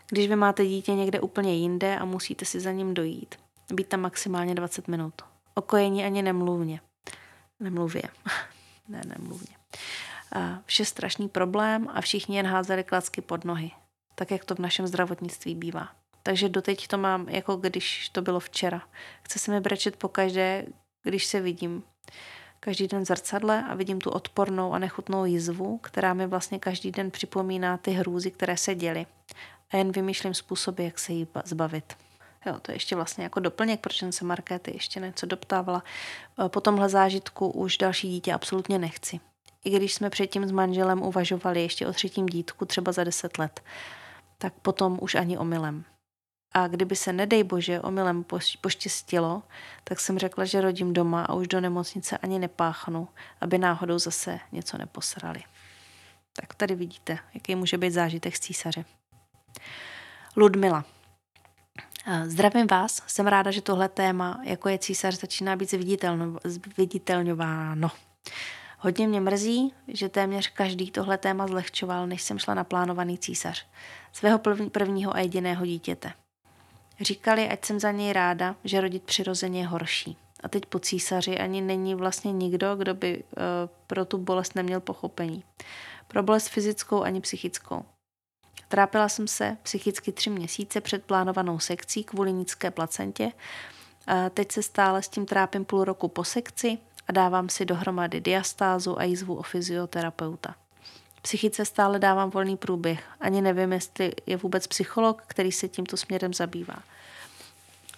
Když vy máte dítě někde úplně jinde a musíte si za ním dojít, být tam maximálně 20 minut. O kojení ani nemluvně. Nemluvě. Ne, nemluvně. Vše strašný problém a všichni jen házeli klacky pod nohy. Tak, jak to v našem zdravotnictví bývá. Takže doteď to mám, jako když to bylo včera. Chce se mi brečet po každé, když se vidím každý den v zrcadle a vidím tu odpornou a nechutnou jizvu, která mi vlastně každý den připomíná ty hrůzy, které se děly. A jen vymýšlím způsoby, jak se jí zbavit. Jo, to je ještě vlastně jako doplněk, proč jsem se Markéty ještě něco doptávala. E, po tomhle zážitku už další dítě absolutně nechci. I když jsme předtím s manželem uvažovali ještě o třetím dítku, třeba za deset let, tak potom už ani omylem. A kdyby se, nedej bože, omylem poštěstilo, tak jsem řekla, že rodím doma a už do nemocnice ani nepáchnu, aby náhodou zase něco neposrali. Tak tady vidíte, jaký může být zážitek z císaře. Ludmila. Zdravím vás, jsem ráda, že tohle téma, jako je císař, začíná být zviditelňováno. Hodně mě mrzí, že téměř každý tohle téma zlehčoval, než jsem šla na plánovaný císař. Svého prvního a jediného dítěte. Říkali, ať jsem za něj ráda, že rodit přirozeně je horší. A teď po císaři ani není vlastně nikdo, kdo by uh, pro tu bolest neměl pochopení. Pro bolest fyzickou ani psychickou. Trápila jsem se psychicky tři měsíce před plánovanou sekcí kvůli nízké placentě. Teď se stále s tím trápím půl roku po sekci a dávám si dohromady diastázu a jízvu o fyzioterapeuta. Psychice stále dávám volný průběh. Ani nevím, jestli je vůbec psycholog, který se tímto směrem zabývá.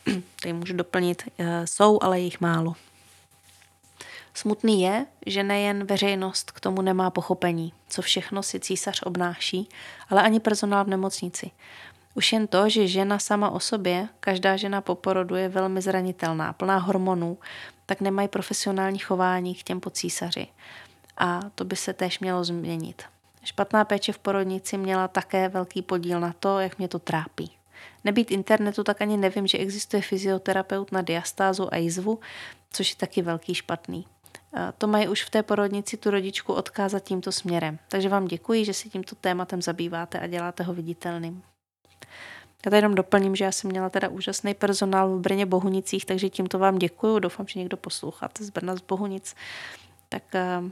Tady můžu doplnit, eh, jsou, ale jich málo. Smutný je, že nejen veřejnost k tomu nemá pochopení, co všechno si císař obnáší, ale ani personál v nemocnici. Už jen to, že žena sama o sobě, každá žena po porodu je velmi zranitelná, plná hormonů, tak nemají profesionální chování k těm po císaři. A to by se též mělo změnit. Špatná péče v porodnici měla také velký podíl na to, jak mě to trápí. Nebýt internetu, tak ani nevím, že existuje fyzioterapeut na diastázu a jizvu, což je taky velký špatný. To mají už v té porodnici tu rodičku odkázat tímto směrem. Takže vám děkuji, že si tímto tématem zabýváte a děláte ho viditelným. Já tady jenom doplním, že já jsem měla teda úžasný personál v Brně Bohunicích, takže tímto vám děkuji. Doufám, že někdo posloucháte z Brna z Bohunic. Tak uh,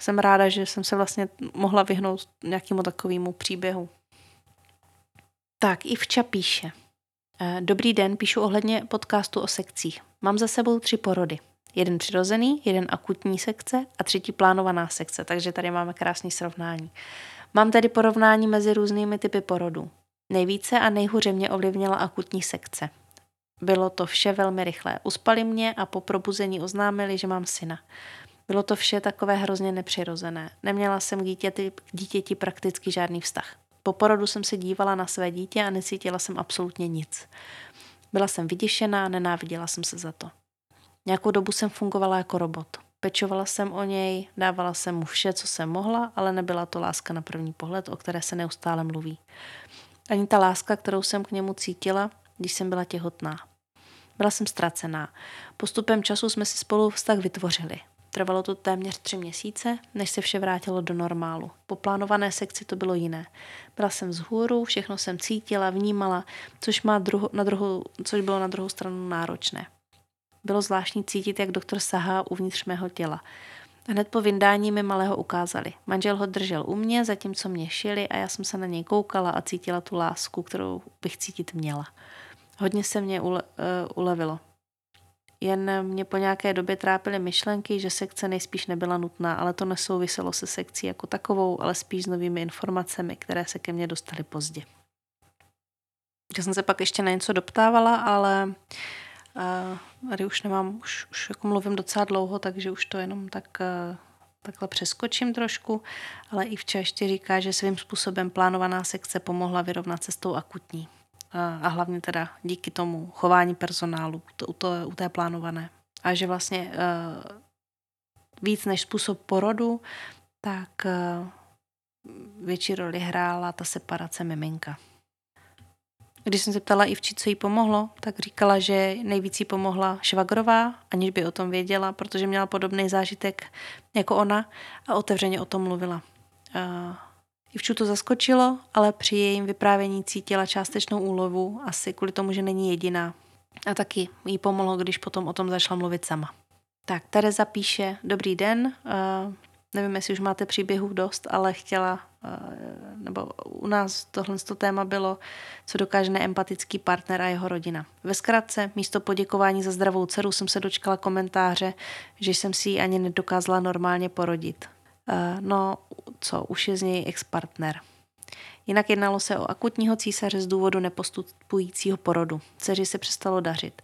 jsem ráda, že jsem se vlastně mohla vyhnout nějakému takovému příběhu. Tak, Ivča píše. Eh, dobrý den, píšu ohledně podcastu o sekcích. Mám za sebou tři porody. Jeden přirozený, jeden akutní sekce a třetí plánovaná sekce, takže tady máme krásný srovnání. Mám tedy porovnání mezi různými typy porodů. Nejvíce a nejhůře mě ovlivnila akutní sekce. Bylo to vše velmi rychlé. Uspali mě a po probuzení oznámili, že mám syna. Bylo to vše takové hrozně nepřirozené. Neměla jsem k dítěti, k dítěti prakticky žádný vztah. Po porodu jsem se dívala na své dítě a necítila jsem absolutně nic. Byla jsem vyděšená a nenáviděla jsem se za to. Nějakou dobu jsem fungovala jako robot. Pečovala jsem o něj, dávala jsem mu vše, co jsem mohla, ale nebyla to láska na první pohled, o které se neustále mluví. Ani ta láska, kterou jsem k němu cítila, když jsem byla těhotná. Byla jsem ztracená. Postupem času jsme si spolu vztah vytvořili. Trvalo to téměř tři měsíce, než se vše vrátilo do normálu. Po plánované sekci to bylo jiné. Byla jsem vzhůru, všechno jsem cítila, vnímala, což, má druho, na druhou, což bylo na druhou stranu náročné. Bylo zvláštní cítit, jak doktor sahá uvnitř mého těla. Hned po vyndání mi malého ukázali. Manžel ho držel u mě, zatímco mě šili a já jsem se na něj koukala a cítila tu lásku, kterou bych cítit měla. Hodně se mě ule, uh, ulevilo. Jen mě po nějaké době trápily myšlenky, že sekce nejspíš nebyla nutná, ale to nesouviselo se sekcí jako takovou, ale spíš s novými informacemi, které se ke mně dostaly pozdě. Já jsem se pak ještě na něco doptávala, ale uh, tady už nemám, už, už jako mluvím docela dlouho, takže už to jenom tak uh, takhle přeskočím trošku, ale i včera ještě říká, že svým způsobem plánovaná sekce pomohla vyrovnat cestou akutní a hlavně teda díky tomu chování personálu to, to, u té plánované. A že vlastně uh, víc než způsob porodu, tak uh, větší roli hrála ta separace miminka. Když jsem se ptala Ivči, co jí pomohlo, tak říkala, že nejvíc jí pomohla švagrová, aniž by o tom věděla, protože měla podobný zážitek jako ona a otevřeně o tom mluvila. Ivču to zaskočilo, ale při jejím vyprávění cítila částečnou úlovu, asi kvůli tomu, že není jediná. A taky jí pomohlo, když potom o tom začala mluvit sama. Tak, Tereza píše, dobrý den, uh, nevím, jestli už máte příběhů dost, ale chtěla, uh, nebo u nás tohle téma bylo, co dokáže neempatický partner a jeho rodina. Ve zkratce, místo poděkování za zdravou dceru jsem se dočkala komentáře, že jsem si ji ani nedokázala normálně porodit. Uh, no, co, už je z něj ex-partner. Jinak jednalo se o akutního císaře z důvodu nepostupujícího porodu. Dceři se přestalo dařit.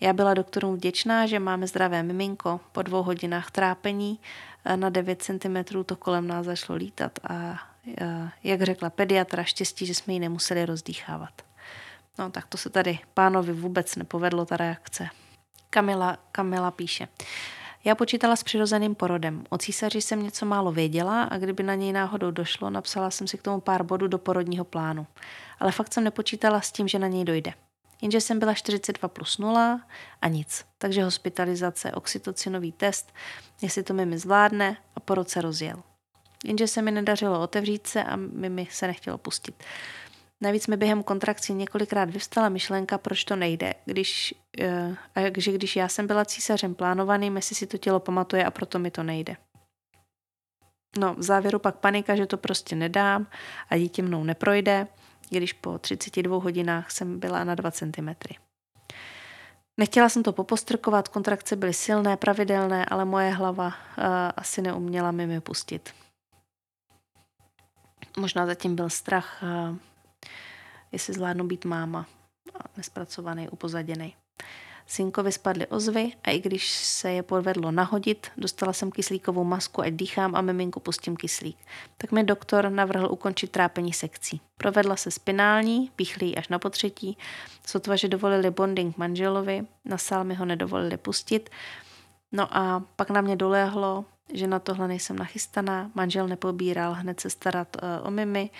Já byla doktorům vděčná, že máme zdravé miminko. Po dvou hodinách trápení eh, na 9 cm to kolem nás zašlo lítat a eh, jak řekla pediatra, štěstí, že jsme ji nemuseli rozdýchávat. No tak to se tady pánovi vůbec nepovedlo, ta reakce. Kamila, Kamila píše. Já počítala s přirozeným porodem. O císaři jsem něco málo věděla a kdyby na něj náhodou došlo, napsala jsem si k tomu pár bodů do porodního plánu. Ale fakt jsem nepočítala s tím, že na něj dojde. Jenže jsem byla 42 plus 0 a nic. Takže hospitalizace, oxytocinový test, jestli to Mimi zvládne a po roce rozjel. Jenže se mi nedařilo otevřít se a Mimi se nechtělo pustit. Navíc mi během kontrakcí několikrát vyvstala myšlenka, proč to nejde, když, uh, že když já jsem byla císařem plánovaným, jestli si to tělo pamatuje a proto mi to nejde. No, v závěru pak panika, že to prostě nedám a dítě mnou neprojde, když po 32 hodinách jsem byla na 2 cm. Nechtěla jsem to popostrkovat, kontrakce byly silné, pravidelné, ale moje hlava uh, asi neuměla mi pustit. Možná zatím byl strach, uh, jestli zvládnu být máma, nespracovaný, upozaděný. Synkovi spadly ozvy a i když se je povedlo nahodit, dostala jsem kyslíkovou masku, ať dýchám a miminku pustím kyslík. Tak mi doktor navrhl ukončit trápení sekcí. Provedla se spinální, píchli až na potřetí, sotva, že dovolili bonding manželovi, na sál mi ho nedovolili pustit. No a pak na mě doléhlo, že na tohle nejsem nachystaná, manžel nepobíral hned se starat uh, o mimi,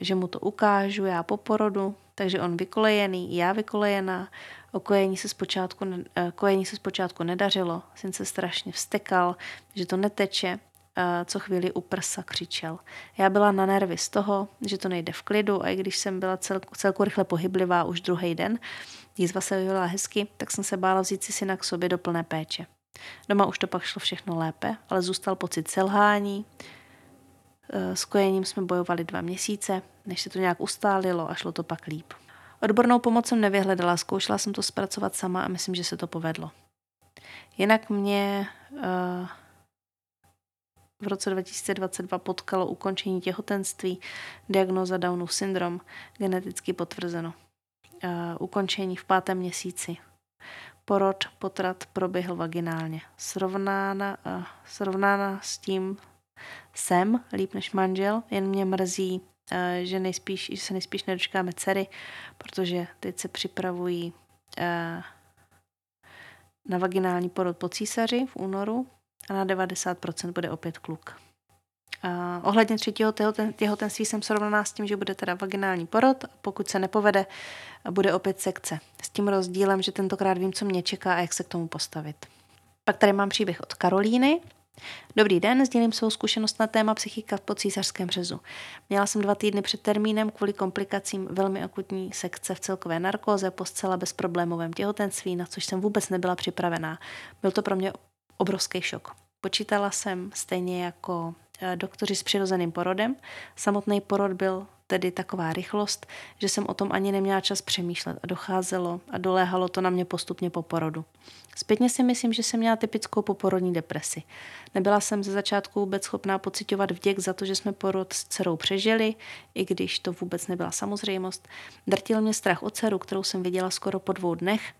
že mu to ukážu já po porodu, takže on vykolejený, já vykolejená, o kojení se zpočátku, uh, kojení se zpočátku nedařilo, syn se strašně vstekal, že to neteče, uh, co chvíli u prsa křičel. Já byla na nervy z toho, že to nejde v klidu a i když jsem byla cel, celku rychle pohyblivá už druhý den, jízva se vyvolala hezky, tak jsem se bála vzít si syna k sobě do plné péče. Doma už to pak šlo všechno lépe, ale zůstal pocit selhání. E, s kojením jsme bojovali dva měsíce, než se to nějak ustálilo a šlo to pak líp. Odbornou pomoc jsem nevyhledala, zkoušela jsem to zpracovat sama a myslím, že se to povedlo. Jinak mě uh, v roce 2022 potkalo ukončení těhotenství, diagnoza Downův syndrom, geneticky potvrzeno. Uh, ukončení v pátém měsíci. Porod, potrat proběhl vaginálně. Srovnána, srovnána s tím jsem líp než manžel, jen mě mrzí, uh, že, nejspíš, že se nejspíš nedočkáme dcery, protože teď se připravují uh, na vaginální porod po císaři v únoru a na 90% bude opět kluk. Uh, ohledně třetího těhotenství jsem srovnaná s tím, že bude teda vaginální porod pokud se nepovede, bude opět sekce. S tím rozdílem, že tentokrát vím, co mě čeká a jak se k tomu postavit. Pak tady mám příběh od Karolíny. Dobrý den, sdělím svou zkušenost na téma psychika po císařském řezu. Měla jsem dva týdny před termínem kvůli komplikacím velmi akutní sekce v celkové narkóze po zcela bezproblémovém těhotenství, na což jsem vůbec nebyla připravená. Byl to pro mě obrovský šok. Počítala jsem stejně jako Eh, doktoři s přirozeným porodem. Samotný porod byl tedy taková rychlost, že jsem o tom ani neměla čas přemýšlet a docházelo a doléhalo to na mě postupně po porodu. Zpětně si myslím, že jsem měla typickou poporodní depresi. Nebyla jsem ze začátku vůbec schopná pocitovat vděk za to, že jsme porod s dcerou přežili, i když to vůbec nebyla samozřejmost. Drtil mě strach o dceru, kterou jsem viděla skoro po dvou dnech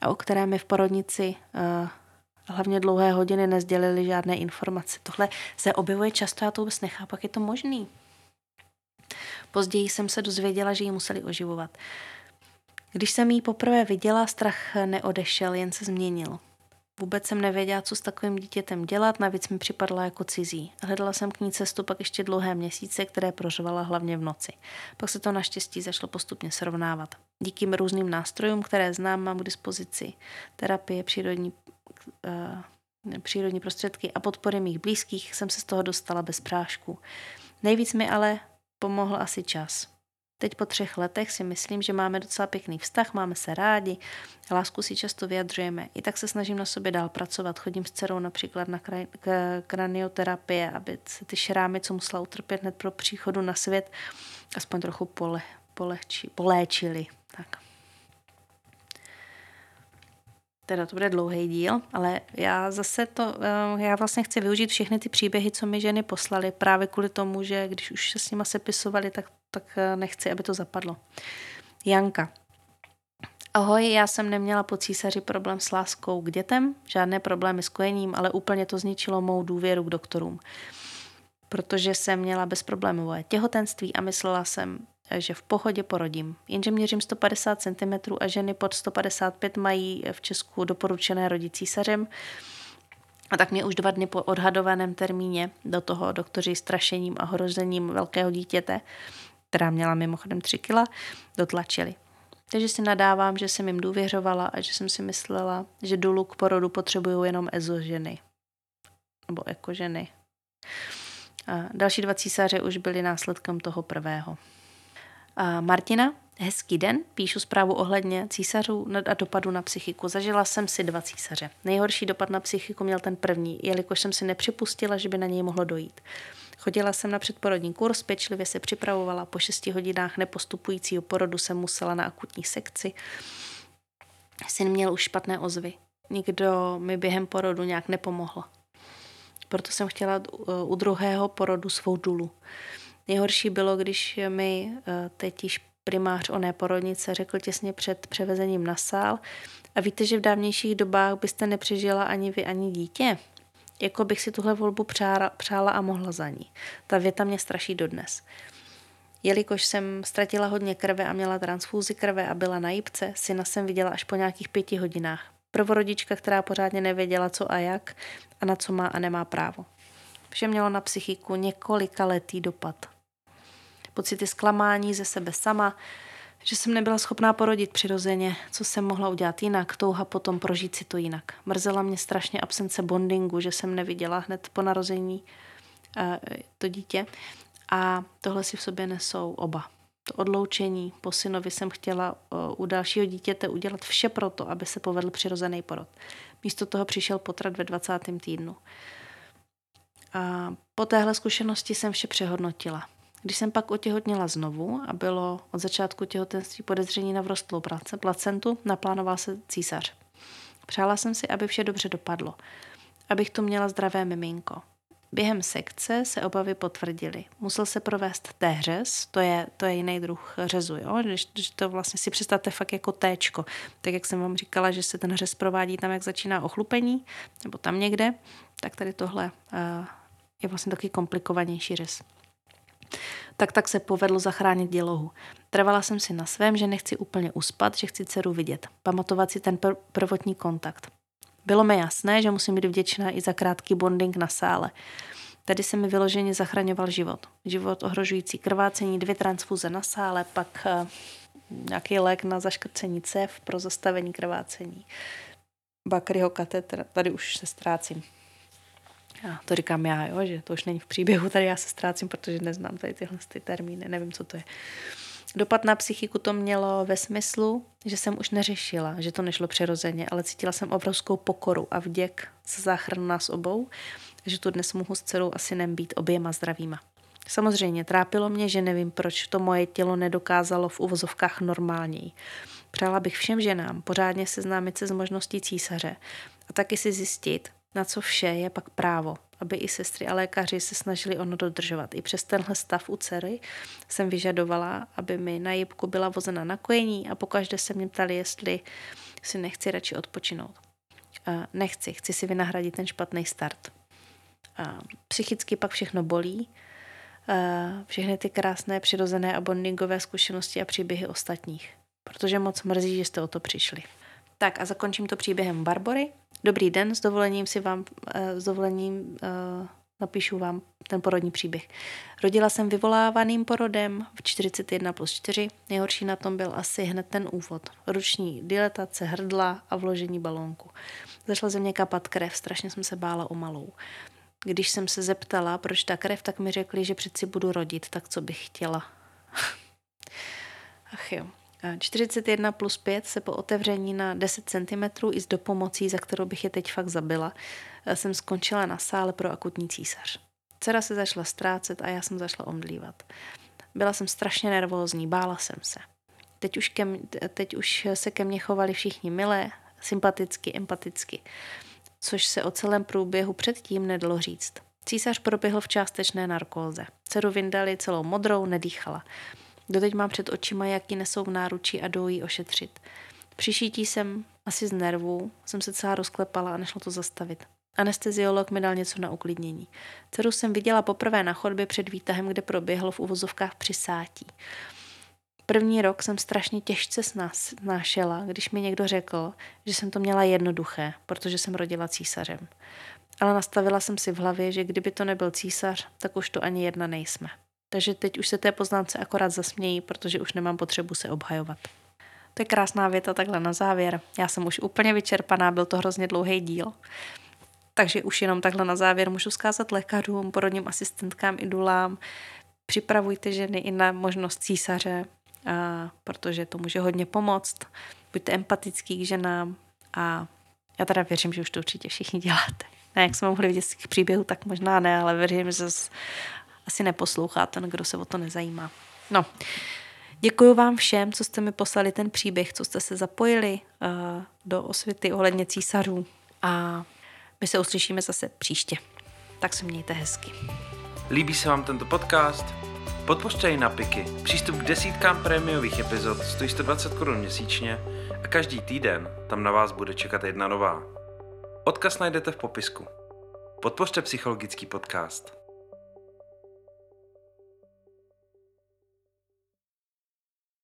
a o které mi v porodnici uh, hlavně dlouhé hodiny nezdělili žádné informace. Tohle se objevuje často, já to vůbec nechápu, jak je to možný. Později jsem se dozvěděla, že ji museli oživovat. Když jsem ji poprvé viděla, strach neodešel, jen se změnil. Vůbec jsem nevěděla, co s takovým dítětem dělat, navíc mi připadla jako cizí. Hledala jsem k ní cestu pak ještě dlouhé měsíce, které prožovala hlavně v noci. Pak se to naštěstí zašlo postupně srovnávat. Díky různým nástrojům, které znám, mám k dispozici terapie, přírodní uh, přírodní prostředky a podpory mých blízkých jsem se z toho dostala bez prášku. Nejvíc mi ale pomohl asi čas. Teď po třech letech si myslím, že máme docela pěkný vztah, máme se rádi, lásku si často vyjadřujeme. I tak se snažím na sobě dál pracovat. Chodím s dcerou například na kranioterapie, aby se ty šrámy, co musela utrpět hned pro příchodu na svět, aspoň trochu pole, polehči, poléčili. Tak. Teda to bude dlouhý díl, ale já zase to, eh, já vlastně chci využít všechny ty příběhy, co mi ženy poslali, právě kvůli tomu, že když už se s nima sepisovali, tak tak eh, nechci, aby to zapadlo. Janka. Ahoj, já jsem neměla po císaři problém s láskou k dětem, žádné problémy s kojením, ale úplně to zničilo mou důvěru k doktorům. Protože jsem měla bezproblémové těhotenství a myslela jsem, že v pohodě porodím. Jenže měřím 150 cm a ženy pod 155 mají v Česku doporučené rodit císařem. A tak mě už dva dny po odhadovaném termíně do toho doktoři strašením a hrozením velkého dítěte která měla mimochodem 3 kila, dotlačili. Takže si nadávám, že jsem jim důvěřovala a že jsem si myslela, že dolů k porodu potřebují jenom ezoženy. Nebo ekoženy. A další dva císaře už byly následkem toho prvého. Martina, hezký den, píšu zprávu ohledně císařů a dopadu na psychiku. Zažila jsem si dva císaře. Nejhorší dopad na psychiku měl ten první, jelikož jsem si nepřipustila, že by na něj mohlo dojít. Chodila jsem na předporodní kurz, pečlivě se připravovala, po 6 hodinách nepostupujícího porodu jsem musela na akutní sekci. Syn měl už špatné ozvy. Nikdo mi během porodu nějak nepomohl. Proto jsem chtěla u druhého porodu svou dulu. Nejhorší bylo, když mi eh, teď již primář oné porodnice řekl těsně před převezením na sál a víte, že v dávnějších dobách byste nepřežila ani vy, ani dítě jako bych si tuhle volbu přála, přála a mohla za ní. Ta věta mě straší dodnes. Jelikož jsem ztratila hodně krve a měla transfúzi krve a byla na jípce, syna jsem viděla až po nějakých pěti hodinách. Prvorodička, která pořádně nevěděla, co a jak a na co má a nemá právo. Vše mělo na psychiku několika letý dopad. Pocity zklamání ze sebe sama, že jsem nebyla schopná porodit přirozeně, co jsem mohla udělat jinak, touha potom prožít si to jinak. Mrzela mě strašně absence bondingu, že jsem neviděla hned po narození uh, to dítě a tohle si v sobě nesou oba. To odloučení po synovi jsem chtěla uh, u dalšího dítěte udělat vše proto, aby se povedl přirozený porod. Místo toho přišel potrat ve 20. týdnu. A po téhle zkušenosti jsem vše přehodnotila. Když jsem pak otěhotněla znovu a bylo od začátku těhotenství podezření na vrostlou placentu, naplánoval se císař. Přála jsem si, aby vše dobře dopadlo, abych tu měla zdravé miminko. Během sekce se obavy potvrdily. Musel se provést téřez, to je, to je jiný druh řezu, jo? Když, když to vlastně si představte fakt jako téčko. Tak jak jsem vám říkala, že se ten řez provádí tam, jak začíná ochlupení, nebo tam někde, tak tady tohle uh, je vlastně taky komplikovanější řez tak tak se povedlo zachránit dělohu. Trvala jsem si na svém, že nechci úplně uspat, že chci dceru vidět, pamatovat si ten pr- prvotní kontakt. Bylo mi jasné, že musím být vděčná i za krátký bonding na sále. Tady se mi vyloženě zachraňoval život. Život ohrožující krvácení, dvě transfuze na sále, pak uh, nějaký lék na zaškrcení cev pro zastavení krvácení. Bakryho katetr, tady už se ztrácím. Já to říkám já, jo, že to už není v příběhu, tady já se ztrácím, protože neznám tady tyhle ty termíny, nevím, co to je. Dopad na psychiku to mělo ve smyslu, že jsem už neřešila, že to nešlo přirozeně, ale cítila jsem obrovskou pokoru a vděk za záchranu nás obou, že tu dnes mohu s dcerou asi nem být oběma zdravýma. Samozřejmě trápilo mě, že nevím, proč to moje tělo nedokázalo v uvozovkách normálněji. Přála bych všem ženám pořádně seznámit se s možností císaře a taky si zjistit, na co vše je pak právo, aby i sestry a lékaři se snažili ono dodržovat. I přes tenhle stav u dcery jsem vyžadovala, aby mi na jibku byla vozena na kojení a pokaždé se mě ptali, jestli si nechci radši odpočinout. Nechci, chci si vynahradit ten špatný start. Psychicky pak všechno bolí, všechny ty krásné, přirozené a bondingové zkušenosti a příběhy ostatních. Protože moc mrzí, že jste o to přišli. Tak a zakončím to příběhem Barbory. Dobrý den, s dovolením si vám, eh, s dovolením uh, napíšu vám ten porodní příběh. Rodila jsem vyvolávaným porodem v 41 plus 4. Nejhorší na tom byl asi hned ten úvod. Ruční diletace hrdla a vložení balónku. Začala ze mě kapat krev, strašně jsem se bála o malou. když jsem se zeptala, proč ta krev, tak mi řekli, že přeci budu rodit, tak co bych chtěla. Ach jo. 41 plus 5 se po otevření na 10 cm i s dopomocí, za kterou bych je teď fakt zabila, jsem skončila na sále pro akutní císař. Dcera se začala ztrácet a já jsem začala omdlívat. Byla jsem strašně nervózní, bála jsem se. Teď už, ke, teď už se ke mně chovali všichni milé, sympaticky, empaticky, což se o celém průběhu předtím nedalo říct. Císař proběhl v částečné narkóze. Dceru vyndali celou modrou, nedýchala. Doteď mám před očima, jak ji nesou v náručí a jdou ji ošetřit. Přišítí jsem asi z nervů, jsem se celá rozklepala a nešlo to zastavit. Anesteziolog mi dal něco na uklidnění. Dceru jsem viděla poprvé na chodbě před výtahem, kde proběhlo v uvozovkách přisátí. První rok jsem strašně těžce snášela, když mi někdo řekl, že jsem to měla jednoduché, protože jsem rodila císařem. Ale nastavila jsem si v hlavě, že kdyby to nebyl císař, tak už to ani jedna nejsme. Takže teď už se té poznámce akorát zasmějí, protože už nemám potřebu se obhajovat. To je krásná věta takhle na závěr. Já jsem už úplně vyčerpaná, byl to hrozně dlouhý díl. Takže už jenom takhle na závěr můžu zkázat lékařům, porodním asistentkám, idulám. Připravujte ženy i na možnost císaře, a, protože to může hodně pomoct. Buďte empatický k ženám a já teda věřím, že už to určitě všichni děláte. Ne, jak jsme mohli vidět z těch příběhů, tak možná ne, ale věřím, že asi neposlouchá ten, kdo se o to nezajímá. No, děkuji vám všem, co jste mi poslali ten příběh, co jste se zapojili uh, do osvěty ohledně císařů a my se uslyšíme zase příště. Tak se mějte hezky. Líbí se vám tento podcast? Podpořte ji na Piky. Přístup k desítkám prémiových epizod stojí 120 korun měsíčně a každý týden tam na vás bude čekat jedna nová. Odkaz najdete v popisku. Podpořte psychologický podcast.